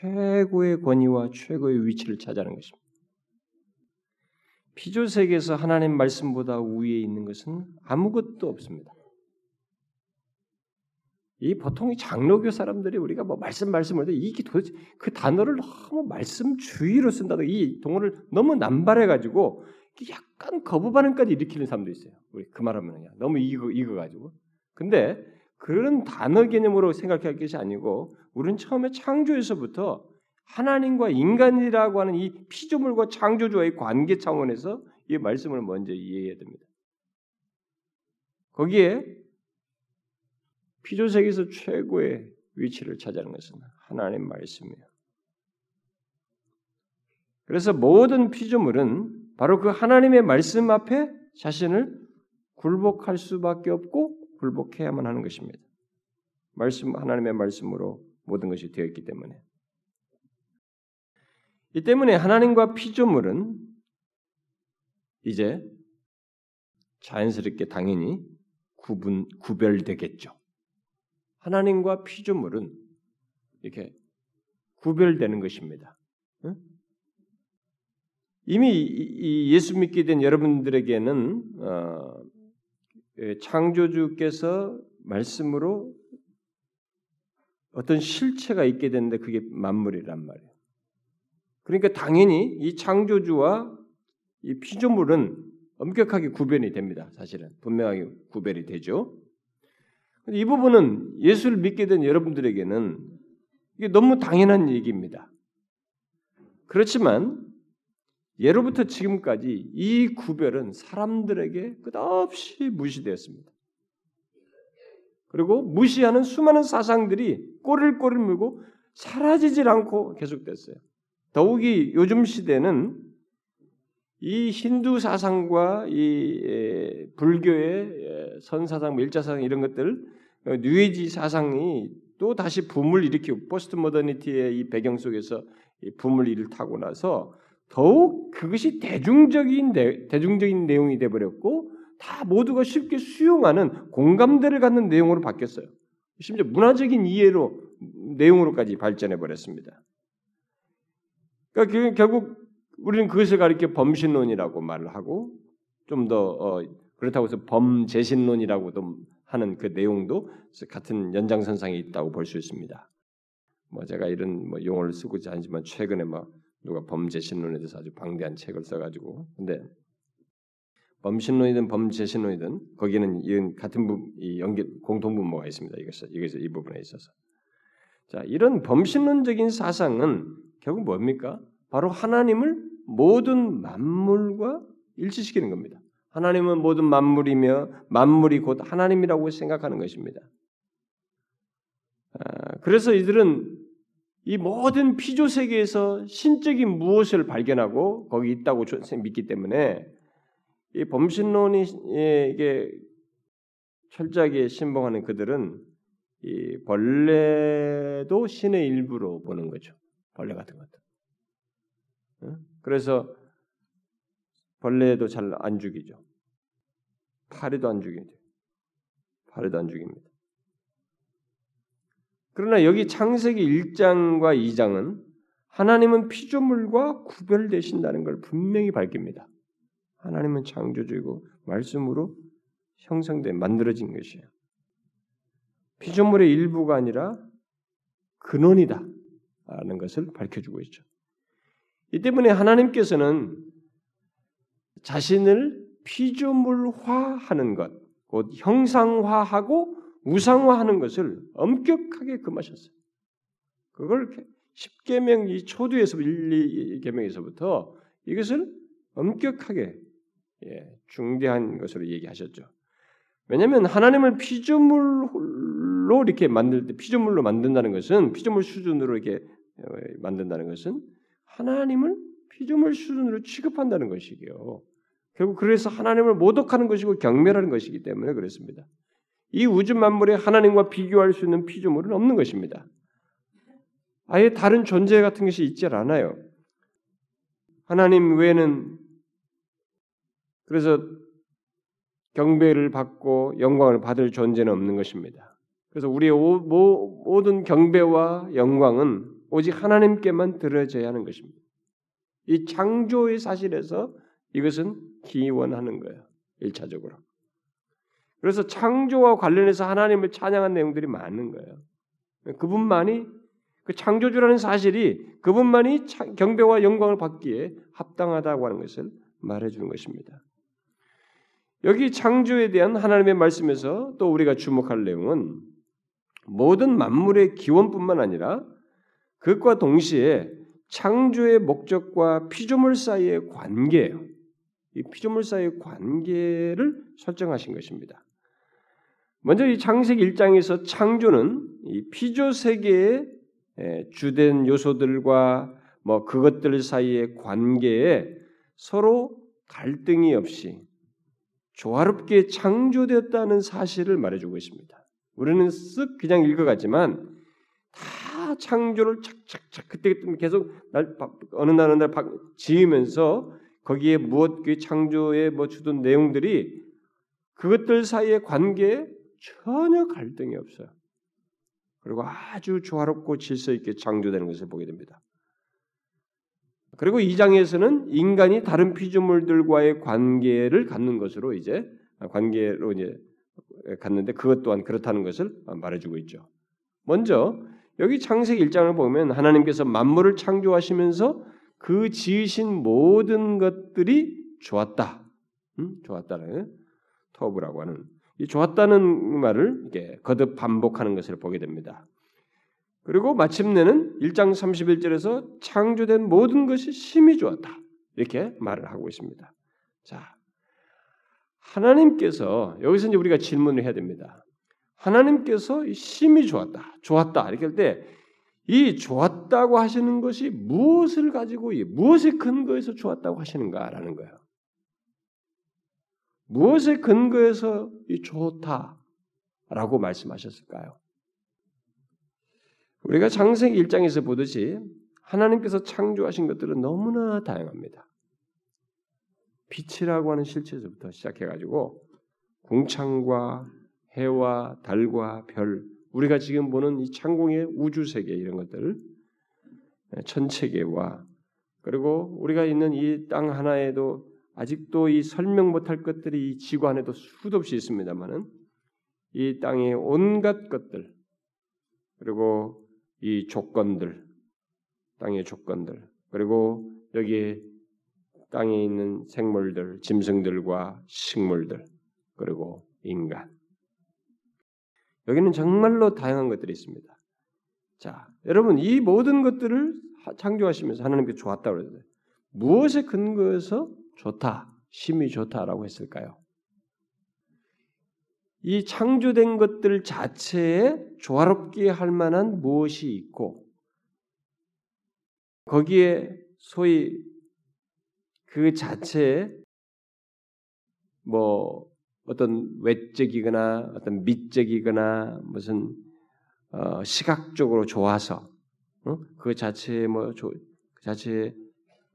최고의 권위와 최고의 위치를 차지하는 것입니다. 피조 세계에서 하나님 말씀보다 위에 있는 것은 아무것도 없습니다. 이 보통 장로교 사람들이 우리가 뭐 말씀 말씀을 할 이게 도대체 그 단어를 너무 말씀주의로 쓴다고 이 동어를 너무 남발해 가지고 약간 거부 반응까지 일으키는 사람도 있어요. 우리 그 말하면 그냥 너무 익어 익어 가지고. 근데 그런 단어 개념으로 생각할 것이 아니고 우리는 처음에 창조에서부터 하나님과 인간이라고 하는 이 피조물과 창조주와의 관계 차원에서 이 말씀을 먼저 이해해야 됩니다. 거기에 피조세계에서 최고의 위치를 차지하는 것은 하나님 말씀이에요. 그래서 모든 피조물은 바로 그 하나님의 말씀 앞에 자신을 굴복할 수밖에 없고 굴복해야만 하는 것입니다. 말씀 하나님의 말씀으로 모든 것이 되어 있기 때문에 이 때문에 하나님과 피조물은 이제 자연스럽게 당연히 구분 구별되겠죠. 하나님과 피조물은 이렇게 구별되는 것입니다. 이미 예수 믿게 된 여러분들에게는 어, 예, 창조주께서 말씀으로 어떤 실체가 있게 되는데 그게 만물이란 말이에요. 그러니까 당연히 이 창조주와 이 피조물은 엄격하게 구별이 됩니다. 사실은 분명하게 구별이 되죠. 이 부분은 예수를 믿게 된 여러분들에게는 이게 너무 당연한 얘기입니다. 그렇지만 예로부터 지금까지 이 구별은 사람들에게 끝없이 무시되었습니다. 그리고 무시하는 수많은 사상들이 꼬리를 꼬리를 물고 사라지질 않고 계속됐어요. 더욱이 요즘 시대는 이 힌두 사상과 이 불교의 선사상, 밀자사상 이런 것들, 어, 뉴에이지 사상이 또 다시 붐을 일으키고 post modernity의 이 배경 속에서 이 붐을 일타고 나서 더욱 그것이 대중적인 대중적인 내용이 돼 버렸고 다 모두가 쉽게 수용하는 공감대를 갖는 내용으로 바뀌었어요. 심지어 문화적인 이해로 내용으로까지 발전해 버렸습니다. 그러니까 결국 우리는 그것을 가리켜 범신론이라고 말을 하고 좀더 어, 그렇다고 해서 범재신론이라고도 하는 그 내용도 같은 연장선상에 있다고 볼 수 있습니다. 뭐 제가 이런 뭐 용어를 쓰고 있지 않지만 최근에 뭐 누가 범재신론에 대해서 아주 방대한 책을 써가지고 근데 범신론이든 범재신론이든 거기는 이런 같은 부, 이 연결 공통 분모가 있습니다. 이것이 이것이 이 부분에 있어서 자 이런 범신론적인 사상은 결국 뭡니까? 바로 하나님을 모든 만물과 일치시키는 겁니다. 하나님은 모든 만물이며 만물이 곧 하나님이라고 생각하는 것입니다. 아, 그래서 이들은 이 모든 피조 세계에서 신적인 무엇을 발견하고 거기 있다고 믿기 때문에 이 범신론이 이게 철저하게 신봉하는 그들은 이 벌레도 신의 일부로 보는 거죠. 벌레 같은 것도. 그래서 벌레도 잘 안 죽이죠. 파리도 안 죽이죠. 파리도 안 죽입니다. 그러나 여기 창세기 1장과 2장은 하나님은 피조물과 구별되신다는 걸 분명히 밝힙니다. 하나님은 창조주이고 말씀으로 형성돼 만들어진 것이에요. 피조물의 일부가 아니라 근원이다. 라는 것을 밝혀주고 있죠. 이 때문에 하나님께서는 자신을 피조물화하는 것, 곧 형상화하고 우상화하는 것을 엄격하게 금하셨어요. 그걸 십계명 이 초두에서 1, 2계명에서부터 이것을 엄격하게 예, 중대한 것으로 얘기하셨죠. 왜냐하면 하나님을 피조물로 이렇게 만들 때 피조물로 만든다는 것은 피조물 수준으로 이렇게 어, 만든다는 것은 하나님을 피조물 수준으로 취급한다는 것이기요. 결국 그래서 하나님을 모독하는 것이고 경멸하는 것이기 때문에 그렇습니다. 이 우주 만물에 하나님과 비교할 수 있는 피조물은 없는 것입니다. 아예 다른 존재 같은 것이 있지 않아요. 하나님 외에는 그래서 경배를 받고 영광을 받을 존재는 없는 것입니다. 그래서 우리의 모든 경배와 영광은 오직 하나님께만 들어져야 하는 것입니다. 이 창조의 사실에서 이것은 기원하는 거예요. 일차적으로. 그래서 창조와 관련해서 하나님을 찬양한 내용들이 많은 거예요. 그분만이 그 창조주라는 사실이 그분만이 경배와 영광을 받기에 합당하다고 하는 것을 말해주는 것입니다. 여기 창조에 대한 하나님의 말씀에서 또 우리가 주목할 내용은 모든 만물의 기원뿐만 아니라 그것과 동시에 창조의 목적과 피조물 사이의 관계예요. 이 피조물 사이의 관계를 설정하신 것입니다. 먼저 이 창세기 1장에서 창조는 이 피조 세계의 주된 요소들과 뭐 그것들 사이의 관계에 서로 갈등이 없이 조화롭게 창조되었다는 사실을 말해주고 있습니다. 우리는 쓱 그냥 읽어갔지만 다 창조를 착착착 그때 계속 날 어느 날 어느 날 지으면서 거기에 무엇 그 창조에 뭐 주던 내용들이 그것들 사이의 관계에 전혀 갈등이 없어요. 그리고 아주 조화롭고 질서 있게 창조되는 것을 보게 됩니다. 그리고 이 장에서는 인간이 다른 피조물들과의 관계를 갖는 것으로 이제 관계로 이제 갔는데 그것 또한 그렇다는 것을 말해주고 있죠. 먼저 여기 창세기 1장을 보면 하나님께서 만물을 창조하시면서 그 지으신 모든 것들이 좋았다. 음? 좋았다는 터브라고 하는 이 좋았다는 말을 이게 거듭 반복하는 것을 보게 됩니다. 그리고 마침내는 1장 31절에서 창조된 모든 것이 심히 좋았다. 이렇게 말을 하고 있습니다. 자, 하나님께서 여기서 이제 우리가 질문을 해야 됩니다. 하나님께서 심히 좋았다, 좋았다 이렇게 할 때 이 좋았다고 하시는 것이 무엇을 가지고 무엇에 근거해서 좋았다고 하시는가라는 거예요. 무엇에 근거해서 이 좋다라고 말씀하셨을까요? 우리가 창세기 1장에서 보듯이 하나님께서 창조하신 것들은 너무나 다양합니다. 빛이라고 하는 실체에서부터 시작해가지고 궁창과 해와 달과 별, 우리가 지금 보는 이 창공의 우주 세계 이런 것들, 천체계와. 그리고 우리가 있는 이 땅 하나에도 아직도 이 설명 못할 것들이 이 지구 안에도 수도 없이 있습니다만은 이 땅의 온갖 것들 그리고 이 조건들 땅의 조건들 그리고 여기에 땅에 있는 생물들 짐승들과 식물들 그리고 인간 여기는 정말로 다양한 것들이 있습니다. 자, 여러분 이 모든 것들을 창조하시면서 하나님께 좋았다고 그랬어요. 무엇에 근거해서 좋다, 심히 좋다라고 했을까요? 이 창조된 것들 자체에 조화롭게 할 만한 무엇이 있고 거기에 소위 그 자체에 뭐 어떤 외적이거나 어떤 미적이거나 무슨 어, 시각적으로 좋아서 어? 그 자체에 뭐 조, 그 자체에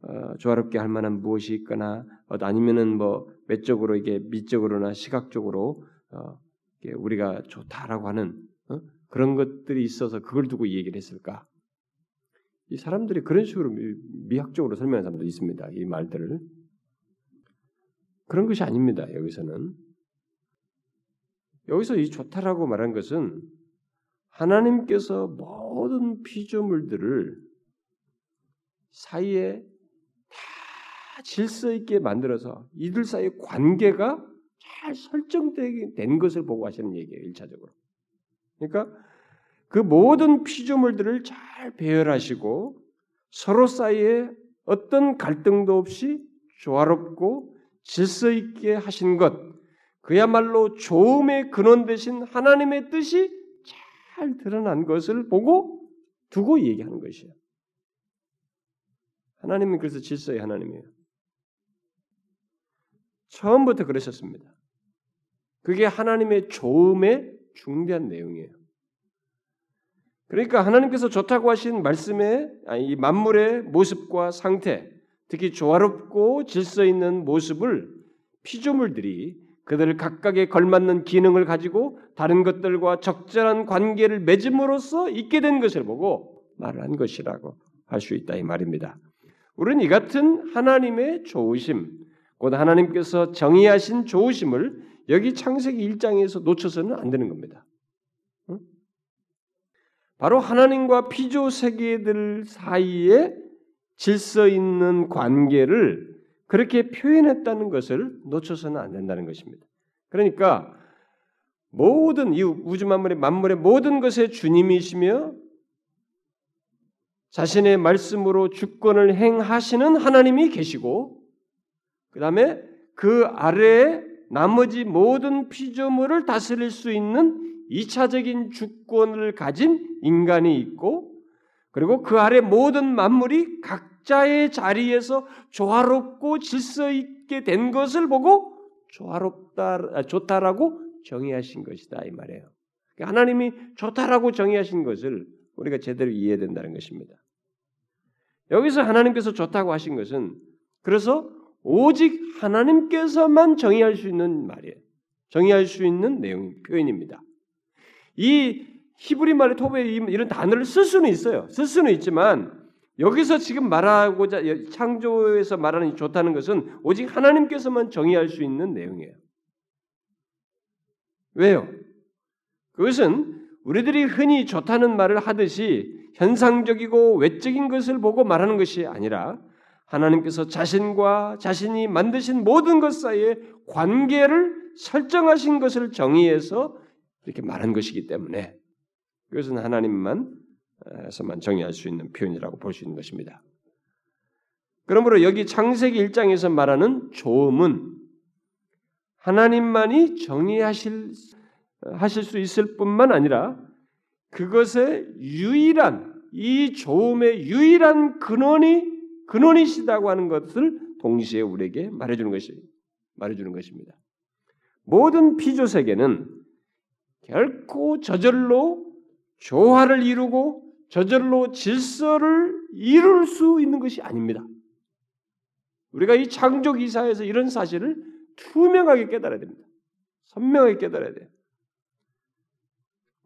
어, 조화롭게 할 만한 무엇이 있거나 아니면은 뭐 외적으로 이게 미적으로나 시각적으로 어, 우리가 좋다라고 하는 어? 그런 것들이 있어서 그걸 두고 얘기를 했을까? 이 사람들이 그런 식으로 미학적으로 설명하는 사람도 있습니다. 이 말들을 그런 것이 아닙니다. 여기서는 여기서 이 좋다라고 말한 것은 하나님께서 모든 피조물들을 사이에 다 질서 있게 만들어서 이들 사이의 관계가 잘 설정된 것을 보고 하시는 얘기예요. 일차적으로. 그러니까 그 모든 피조물들을 잘 배열하시고 서로 사이에 어떤 갈등도 없이 조화롭고 질서 있게 하신 것 그야말로 좋음의 근원 되신 하나님의 뜻이 잘 드러난 것을 보고 두고 얘기하는 것이에요. 하나님은 그래서 질서의 하나님이에요. 처음부터 그러셨습니다. 그게 하나님의 좋음의 중대한 내용이에요. 그러니까 하나님께서 좋다고 하신 말씀의 이 만물의 모습과 상태, 특히 조화롭고 질서 있는 모습을 피조물들이 그들을 각각에 걸맞는 기능을 가지고 다른 것들과 적절한 관계를 맺음으로써 있게 된 것을 보고 말한 것이라고 할 수 있다 이 말입니다. 우리는 이 같은 하나님의 좋으심, 곧 하나님께서 정의하신 좋으심을 여기 창세기 1장에서 놓쳐서는 안 되는 겁니다. 바로 하나님과 피조 세계들 사이에 질서 있는 관계를 그렇게 표현했다는 것을 놓쳐서는 안 된다는 것입니다. 그러니까 모든 이 우주 만물의 만물의 모든 것의 주님이시며 자신의 말씀으로 주권을 행하시는 하나님이 계시고 그다음에 그 아래에 나머지 모든 피조물을 다스릴 수 있는 이차적인 주권을 가진 인간이 있고 그리고 그 아래 모든 만물이 각 각자의 자리에서 조화롭고 질서 있게 된 것을 보고 조화롭다, 아, 좋다라고 정의하신 것이다 이 말이에요. 그러니까 하나님이 좋다라고 정의하신 것을 우리가 제대로 이해해야 된다는 것입니다. 여기서 하나님께서 좋다고 하신 것은 그래서 오직 하나님께서만 정의할 수 있는 말이에요. 정의할 수 있는 내용 표현입니다. 이 히브리 말의 토베 이런 단어를 쓸 수는 있어요. 쓸 수는 있지만 여기서 지금 말하고자 창조에서 말하는 좋다는 것은 오직 하나님께서만 정의할 수 있는 내용이에요. 왜요? 그것은 우리들이 흔히 좋다는 말을 하듯이 현상적이고 외적인 것을 보고 말하는 것이 아니라 하나님께서 자신과 자신이 만드신 모든 것 사이에 관계를 설정하신 것을 정의해서 이렇게 말한 것이기 때문에 그것은 하나님만 에서만 정의할 수 있는 표현이라고 볼 수 있는 것입니다. 그러므로 여기 창세기 1장에서 말하는 조음은 하나님만이 정의하실 하실 수 있을 뿐만 아니라 그것의 유일한 이 좋음의 유일한 근원이 근원이시다고 하는 것을 동시에 우리에게 말해주는 것이 말해주는 것입니다. 모든 피조 세계는 결코 저절로 조화를 이루고 저절로 질서를 이룰 수 있는 것이 아닙니다. 우리가 이 창조 기사에서 이런 사실을 투명하게 깨달아야 됩니다. 선명하게 깨달아야 돼요.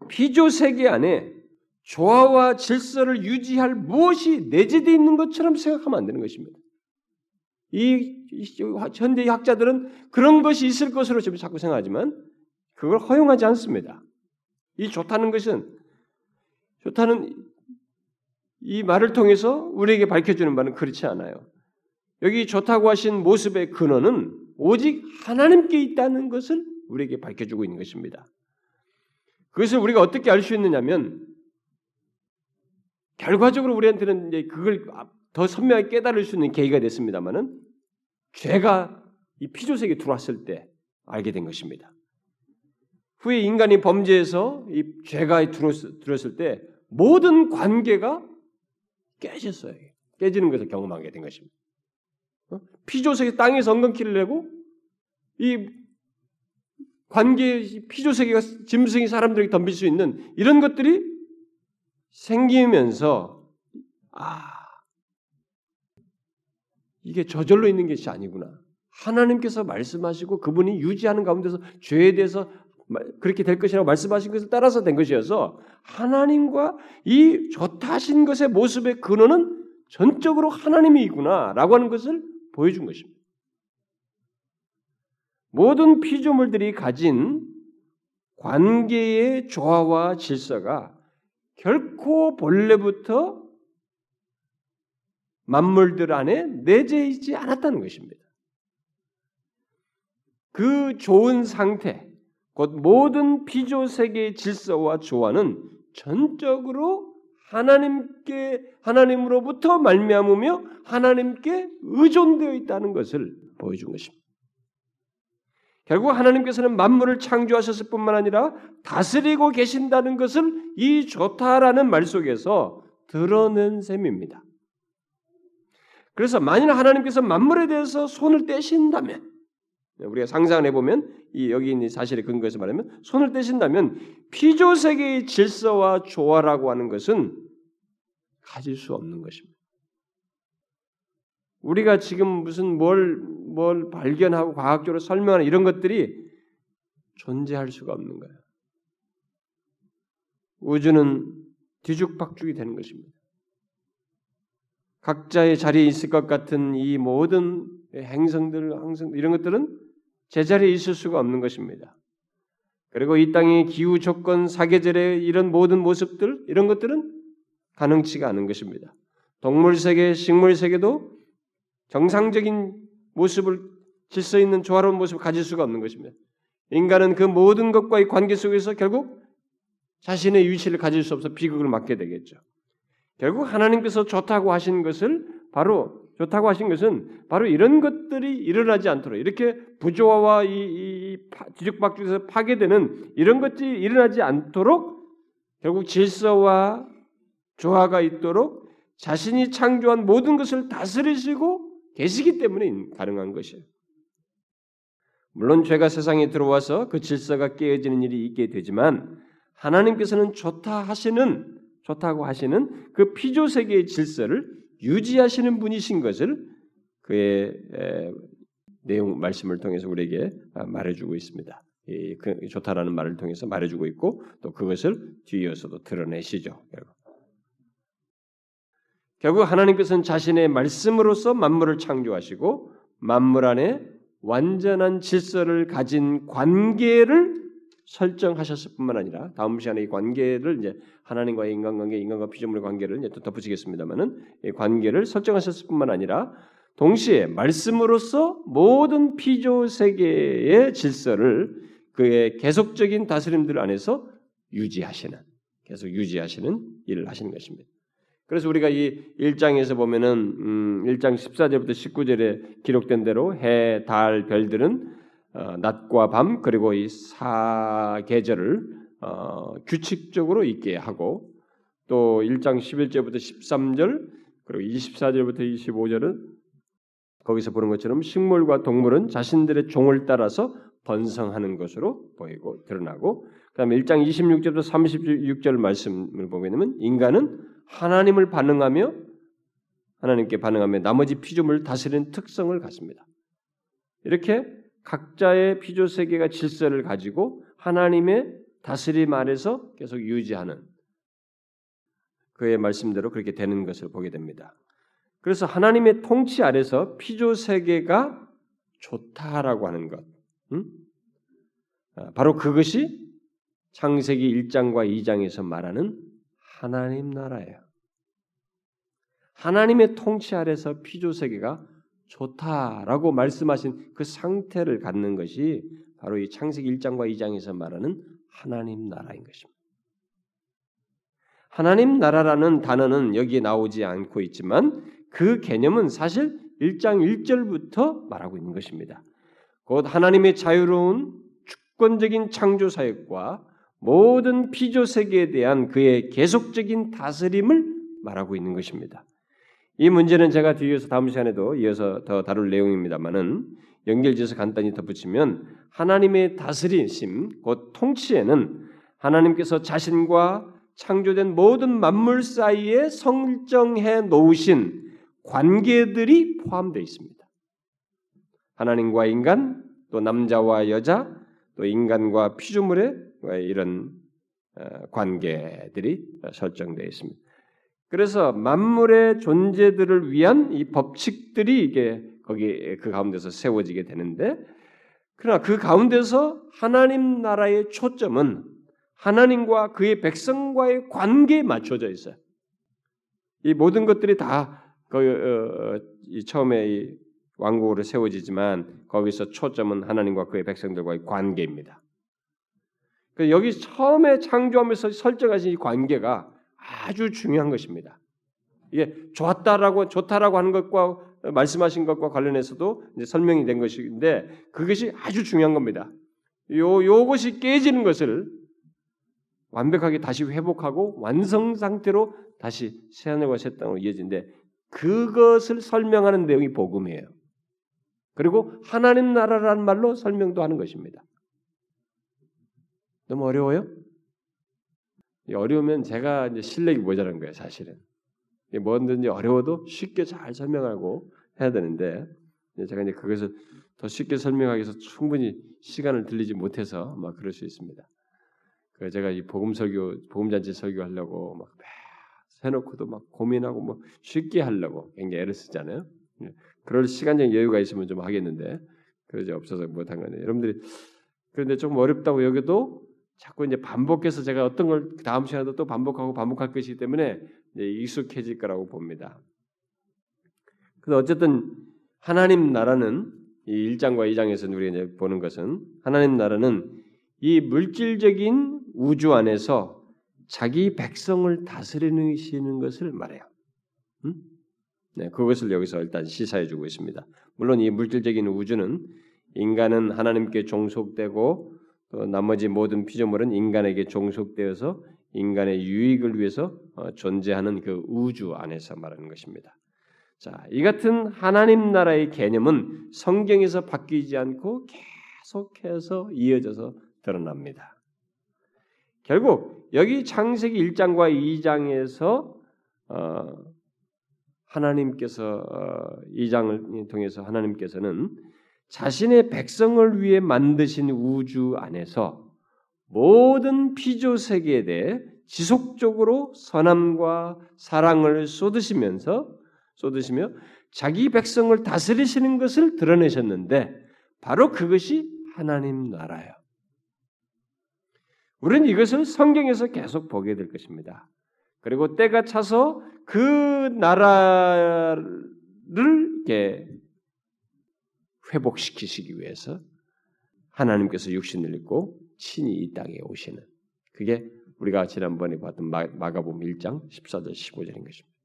피조 세계 안에 조화와 질서를 유지할 무엇이 내재되어 있는 것처럼 생각하면 안 되는 것입니다. 이 현대 학자들은 그런 것이 있을 것으로 지금 자꾸 생각하지만 그걸 허용하지 않습니다. 이 좋다는 것은 좋다는 이 말을 통해서 우리에게 밝혀주는 바는 그렇지 않아요. 여기 좋다고 하신 모습의 근원은 오직 하나님께 있다는 것을 우리에게 밝혀주고 있는 것입니다. 그것을 우리가 어떻게 알 수 있느냐면 결과적으로 우리한테는 이제 그걸 더 선명하게 깨달을 수 있는 계기가 됐습니다만은 죄가 이 피조세계에 들어왔을 때 알게 된 것입니다. 후에 인간이 범죄해서 이 죄가 들어왔을 때 모든 관계가 깨졌어요. 깨지는 것을 경험하게 된 것입니다. 어? 피조세계 땅에서 엉겅퀴를 내고 이 관계 피조세계가 짐승이 사람들에게 덤빌 수 있는 이런 것들이 생기면서 아 이게 저절로 있는 것이 아니구나. 하나님께서 말씀하시고 그분이 유지하는 가운데서 죄에 대해서 그렇게 될 것이라고 말씀하신 것을 따라서 된 것이어서 하나님과 이 좋다 하신 것의 모습의 근원은 전적으로 하나님이구나라고 하는 것을 보여준 것입니다. 모든 피조물들이 가진 관계의 조화와 질서가 결코 본래부터 만물들 안에 내재 있지 않았다는 것입니다. 그 좋은 상태, 곧 모든 피조 세계의 질서와 조화는 전적으로 하나님께 하나님으로부터 말미암으며 하나님께 의존되어 있다는 것을 보여준 것입니다. 결국 하나님께서는 만물을 창조하셨을 뿐만 아니라 다스리고 계신다는 것을 이 좋다라는 말 속에서 드러낸 셈입니다. 그래서 만일 하나님께서 만물에 대해서 손을 떼신다면 우리가 상상을 해보면 이 여기 있는 사실의 근거에서 말하면 손을 떼신다면 피조 세계의 질서와 조화라고 하는 것은 가질 수 없는 것입니다. 우리가 지금 무슨 뭘, 뭘 발견하고 과학적으로 설명하는 이런 것들이 존재할 수가 없는 거예요. 우주는 뒤죽박죽이 되는 것입니다. 각자의 자리에 있을 것 같은 이 모든 행성들, 항성 이런 것들은 제자리에 있을 수가 없는 것입니다. 그리고 이 땅의 기후 조건, 사계절의 이런 모든 모습들, 이런 것들은 가능치가 않은 것입니다. 동물 세계, 식물 세계도 정상적인 모습을 질서 있는 조화로운 모습을 가질 수가 없는 것입니다. 인간은 그 모든 것과의 관계 속에서 결국 자신의 위치를 가질 수 없어 비극을 맞게 되겠죠. 결국 하나님께서 좋다고 하신 것을 바로 좋다고 하신 것은 바로 이런 것들이 일어나지 않도록 이렇게 부조화와 이, 이 뒤죽박죽에서 파괴되는 이런 것들이 일어나지 않도록 결국 질서와 조화가 있도록 자신이 창조한 모든 것을 다스리시고 계시기 때문에 가능한 것이에요. 물론 죄가 세상에 들어와서 그 질서가 깨어지는 일이 있게 되지만 하나님께서는 좋다 하시는 좋다고 하시는 그 피조 세계의 질서를 유지하시는 분이신 것을 그의 내용 말씀을 통해서 우리에게 아, 말해주고 있습니다. 그 좋다라는 말을 통해서 말해주고 있고 또 그것을 뒤이어서도 드러내시죠. 결국 하나님께서는 자신의 말씀으로서 만물을 창조하시고 만물 안에 완전한 질서를 가진 관계를 설정하셨을 뿐만 아니라 다음 시간에 이 관계를 이제 하나님과의 인간관계, 인간과 피조물의 관계를 이제 또 덧붙이겠습니다만은 이 관계를 설정하셨을 뿐만 아니라 동시에 말씀으로서 모든 피조 세계의 질서를 그의 계속적인 다스림들 안에서 유지하시는 계속 유지하시는 일을 하시는 것입니다. 그래서 우리가 이 1장에서 보면은 음 1장 14절부터 19절에 기록된 대로 해, 달, 별들은 어, 낮과 밤 그리고 이 사계절을 어, 규칙적으로 있게 하고 또 1장 11절부터 13절 그리고 24절부터 25절은 거기서 보는 것처럼 식물과 동물은 자신들의 종을 따라서 번성하는 것으로 보이고 드러나고 그다음에 1장 26절부터 36절 말씀을 보게 되면 인간은 하나님을 반응하며 하나님께 반응하며 나머지 피조물을 다스리는 특성을 갖습니다. 이렇게 각자의 피조 세계가 질서를 가지고 하나님의 다스림 아래서 계속 유지하는 그의 말씀대로 그렇게 되는 것을 보게 됩니다. 그래서 하나님의 통치 아래서 피조 세계가 좋다라고 하는 것, 음? 바로 그것이 창세기 1장과 2장에서 말하는 하나님 나라예요. 하나님의 통치 아래서 피조 세계가 좋다라고 말씀하신 그 상태를 갖는 것이 바로 이 창세기 1장과 2장에서 말하는 하나님 나라인 것입니다. 하나님 나라라는 단어는 여기에 나오지 않고 있지만 그 개념은 사실 1장 1절부터 말하고 있는 것입니다. 곧 하나님의 자유로운 주권적인 창조 사역과 모든 피조 세계에 대한 그의 계속적인 다스림을 말하고 있는 것입니다. 이 문제는 제가 뒤에서 다음 시간에도 이어서 더 다룰 내용입니다만은 연결지어서 간단히 덧붙이면 하나님의 다스리심, 곧 통치에는 하나님께서 자신과 창조된 모든 만물 사이에 설정해 놓으신 관계들이 포함되어 있습니다. 하나님과 인간, 또 남자와 여자, 또 인간과 피조물의 이런 어, 관계들이 설정되어 있습니다. 그래서 만물의 존재들을 위한 이 법칙들이 이게 거기 그 가운데서 세워지게 되는데 그러나 그 가운데서 하나님 나라의 초점은 하나님과 그의 백성과의 관계에 맞춰져 있어요. 이 모든 것들이 다 그, 어, 어, 이 처음에 이 왕국으로 세워지지만 거기서 초점은 하나님과 그의 백성들과의 관계입니다. 그 여기 처음에 창조하면서 설정하신 이 관계가 아주 중요한 것입니다. 이게 좋았다라고 좋다라고 하는 것과 말씀하신 것과 관련해서도 설명이 된 것인데 그것이 아주 중요한 겁니다. 요 요것이 깨지는 것을 완벽하게 다시 회복하고 완성 상태로 다시 새 하늘과 새 땅으로 이어진데 그것을 설명하는 내용이 복음이에요. 그리고 하나님 나라라는 말로 설명도 하는 것입니다. 너무 어려워요? 어려우면 제가 이제 실력이 모자란 거예요, 사실은. 뭐든지 어려워도 쉽게 잘 설명하고 해야 되는데 제가 이제 그것을 더 쉽게 설명하기 위해서 충분히 시간을 들리지 못해서 막 그럴 수 있습니다. 그 제가 이 복음 설교, 복음 잔치 설교 하려고 막 해놓고도 막 고민하고 뭐 쉽게 하려고 굉장히 애를 쓰잖아요. 예. 그럴 시간적인 여유가 있으면 좀 하겠는데 그러지 없어서 못한 거네. 여러분들이 그런데 조금 어렵다고 여기도 자꾸 이제 반복해서 제가 어떤 걸 다음 시간에도 또 반복하고 반복할 것이기 때문에 익숙해질 거라고 봅니다. 그래서 어쨌든 하나님 나라는 이 1장과 2장에서 우리가 이제 보는 것은 하나님 나라는 이 물질적인 우주 안에서 자기 백성을 다스리시는 것을 말해요. 음? 네, 그것을 여기서 일단 시사해 주고 있습니다. 물론 이 물질적인 우주는 인간은 하나님께 종속되고 또 나머지 모든 피조물은 인간에게 종속되어서 인간의 유익을 위해서 어, 존재하는 그 우주 안에서 말하는 것입니다. 자, 이 같은 하나님 나라의 개념은 성경에서 바뀌지 않고 계속해서 이어져서 드러납니다. 결국 여기 창세기 1장과 2장에서 어, 하나님께서 어, 2장을 통해서 하나님께서는 자신의 백성을 위해 만드신 우주 안에서 모든 피조 세계에 대해 지속적으로 선함과 사랑을 쏟으시면서 쏟으시며 자기 백성을 다스리시는 것을 드러내셨는데 바로 그것이 하나님 나라예요. 우리는 이것을 성경에서 계속 보게 될 것입니다. 그리고 때가 차서 그 나라를 이렇게 회복시키시기 위해서 하나님께서 육신을 입고 친히 이 땅에 오시는 그게 우리가 지난번에 봤던 마가복음 1장 14절 15절인 것입니다.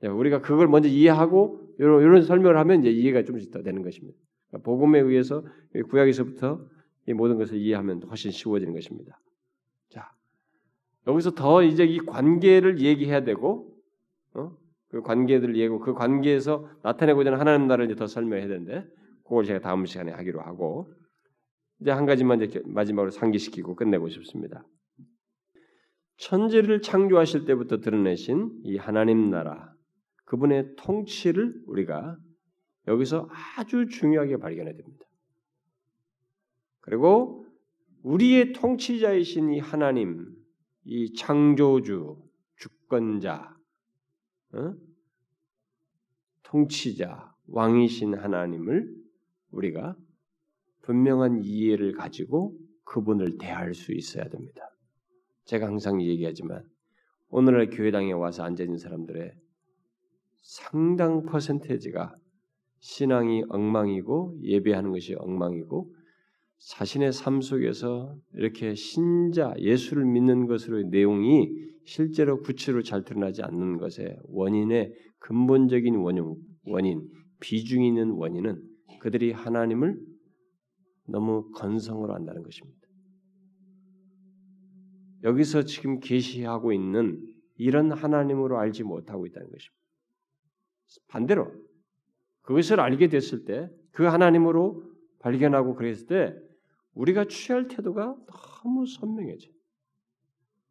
네, 우리가 그걸 먼저 이해하고 이런, 이런 설명을 하면 이제 이해가 좀씩 더 되는 것입니다. 그러니까 복음에 의해서 구약에서부터 이 모든 것을 이해하면 훨씬 쉬워지는 것입니다. 자, 여기서 더 이제 이 관계를 얘기해야 되고, 어? 그 관계들을 얘기하고 그 관계에서 나타내고자 하는 하나님 나라를 이제 더 설명해야 되는데, 그걸 제가 다음 시간에 하기로 하고, 이제 한 가지만 이제 마지막으로 상기시키고 끝내고 싶습니다. 천지를 창조하실 때부터 드러내신 이 하나님 나라, 그분의 통치를 우리가 여기서 아주 중요하게 발견해야 됩니다. 그리고 우리의 통치자이신 이 하나님, 이 창조주, 주권자, 어? 통치자, 왕이신 하나님을 우리가 분명한 이해를 가지고 그분을 대할 수 있어야 됩니다. 제가 항상 얘기하지만 오늘날 교회당에 와서 앉아 있는 사람들의 상당 퍼센테이지가 신앙이 엉망이고 예배하는 것이 엉망이고 자신의 삶 속에서 이렇게 신자 예수를 믿는 것으로 내용이 실제로 구체로 잘 드러나지 않는 것의 원인의 근본적인 원인, 원인 비중이 있는 원인은 그들이 하나님을 너무 건성으로 한다는 것입니다. 여기서 지금 계시하고 있는 이런 하나님으로 알지 못하고 있다는 것입니다. 반대로 그것을 알게 됐을 때 그 하나님으로 발견하고 그랬을 때 우리가 취할 태도가 너무 선명해져.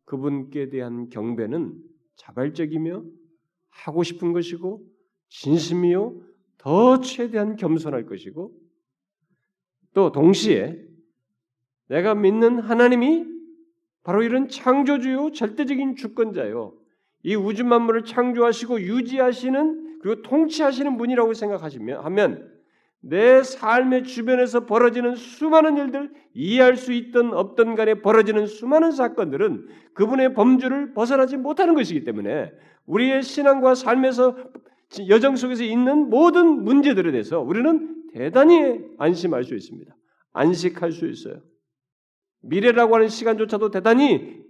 그분께 대한 경배는 자발적이며 하고 싶은 것이고 진심이요 더 최대한 겸손할 것이고 또 동시에 내가 믿는 하나님이 바로 이런 창조주요 절대적인 주권자요. 이 우주 만물을 창조하시고 유지하시는 그리고 통치하시는 분이라고 생각하시면 하면 내 삶의 주변에서 벌어지는 수많은 일들 이해할 수 있던 없던 간에 벌어지는 수많은 사건들은 그분의 범주를 벗어나지 못하는 것이기 때문에 우리의 신앙과 삶에서 여정 속에서 있는 모든 문제들에 대해서 우리는 대단히 안심할 수 있습니다. 안식할 수 있어요. 미래라고 하는 시간조차도 대단히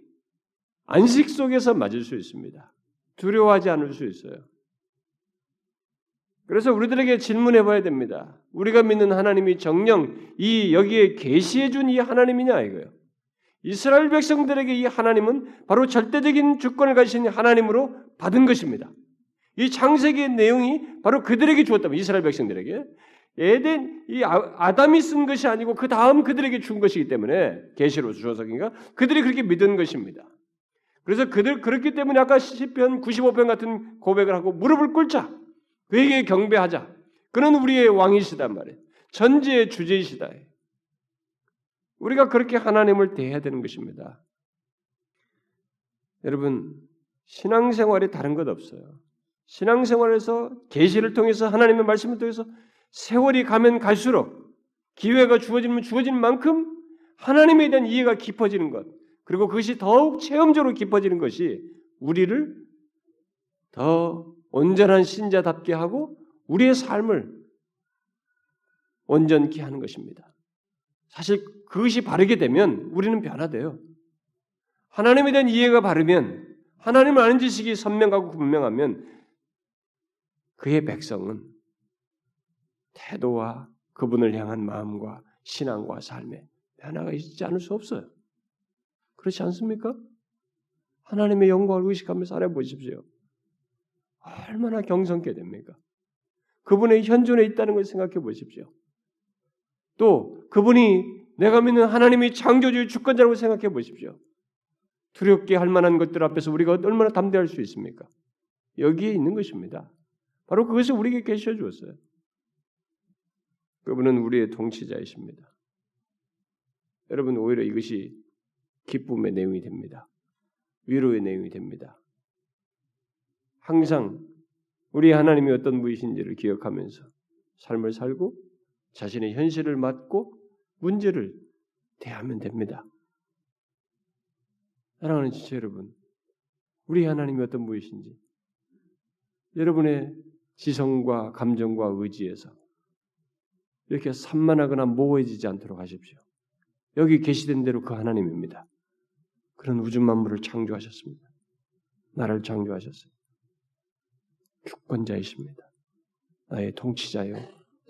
안식 속에서 맞을 수 있습니다. 두려워하지 않을 수 있어요. 그래서 우리들에게 질문해 봐야 됩니다. 우리가 믿는 하나님이 정령 이 여기에 계시해 준 이 하나님이냐 이거예요. 이스라엘 백성들에게 이 하나님은 바로 절대적인 주권을 가진 하나님으로 받은 것입니다. 이 창세기의 내용이 바로 그들에게 주었다면 이스라엘 백성들에게 에덴 이 아, 아담이 쓴 것이 아니고 그 다음 그들에게 준 것이기 때문에 계시로 주어서인가 그들이 그렇게 믿은 것입니다. 그래서 그들 그렇기 때문에 아까 시편 95편 같은 고백을 하고 무릎을 꿇자 그에게 경배하자. 그는 우리의 왕이시단 말이에요. 전지의 주제이시다. 우리가 그렇게 하나님을 대해야 되는 것입니다. 여러분 신앙생활이 다른 것 없어요. 신앙생활에서 계시를 통해서 하나님의 말씀을 통해서 세월이 가면 갈수록 기회가 주어지면 주어지는 만큼 하나님에 대한 이해가 깊어지는 것, 그리고 그것이 더욱 체험적으로 깊어지는 것이 우리를 더 온전한 신자답게 하고 우리의 삶을 온전케 하는 것입니다. 사실 그것이 바르게 되면 우리는 변화돼요. 하나님에 대한 이해가 바르면 하나님을 아는 지식이 선명하고 분명하면 그의 백성은 태도와 그분을 향한 마음과 신앙과 삶에 변화가 있지 않을 수 없어요. 그렇지 않습니까? 하나님의 영광을 의식하며 살아보십시오. 얼마나 경성케 됩니까? 그분의 현존에 있다는 걸 생각해 보십시오. 또 그분이 내가 믿는 하나님이 창조주의 주권자라고 생각해 보십시오. 두렵게 할 만한 것들 앞에서 우리가 얼마나 담대할 수 있습니까? 여기에 있는 것입니다. 바로 그것을 우리에게 계셔 주었어요. 그분은 우리의 통치자이십니다. 여러분 오히려 이것이 기쁨의 내용이 됩니다. 위로의 내용이 됩니다. 항상 우리 하나님이 어떤 분이신지를 기억하면서 삶을 살고 자신의 현실을 맞고 문제를 대하면 됩니다. 사랑하는 지체 여러분, 우리 하나님이 어떤 분이신지 여러분의 지성과 감정과 의지에서 이렇게 산만하거나 모호해지지 않도록 하십시오. 여기 계시된 대로 그 하나님입니다. 그런 우주 만물을 창조하셨습니다. 나를 창조하셨어요. 주권자이십니다. 나의 통치자요,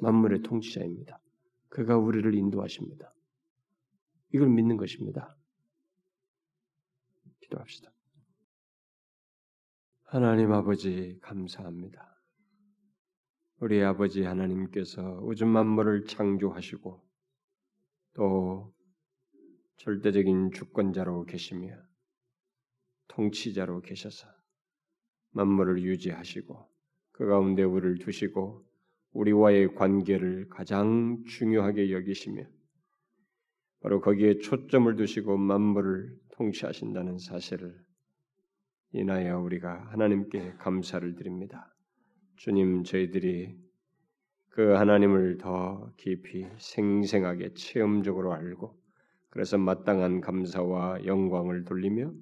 만물의 통치자입니다. 그가 우리를 인도하십니다. 이걸 믿는 것입니다. 기도합시다. 하나님 아버지 감사합니다. 우리 아버지 하나님께서 우주 만물을 창조하시고 또 절대적인 주권자로 계시며 통치자로 계셔서 만물을 유지하시고 그 가운데 우리를 두시고 우리와의 관계를 가장 중요하게 여기시며 바로 거기에 초점을 두시고 만물을 통치하신다는 사실을 인하여 우리가 하나님께 감사를 드립니다. 주님, 저희들이 그 하나님을 더 깊이 생생하게 체험적으로 알고 그래서 마땅한 감사와 영광을 돌리며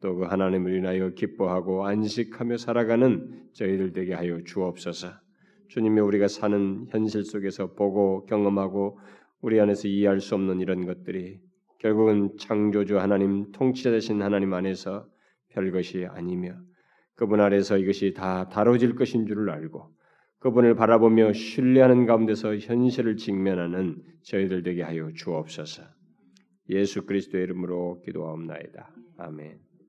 또 그 하나님을 인하여 기뻐하고 안식하며 살아가는 저희들 되게 하여 주옵소서. 주님이 우리가 사는 현실 속에서 보고 경험하고 우리 안에서 이해할 수 없는 이런 것들이 결국은 창조주 하나님 통치자 되신 하나님 안에서 별것이 아니며 그분 아래서 이것이 다 다뤄질 것인 줄을 알고 그분을 바라보며 신뢰하는 가운데서 현실을 직면하는 저희들 되게 하여 주옵소서. 예수 그리스도의 이름으로 기도하옵나이다. 아멘.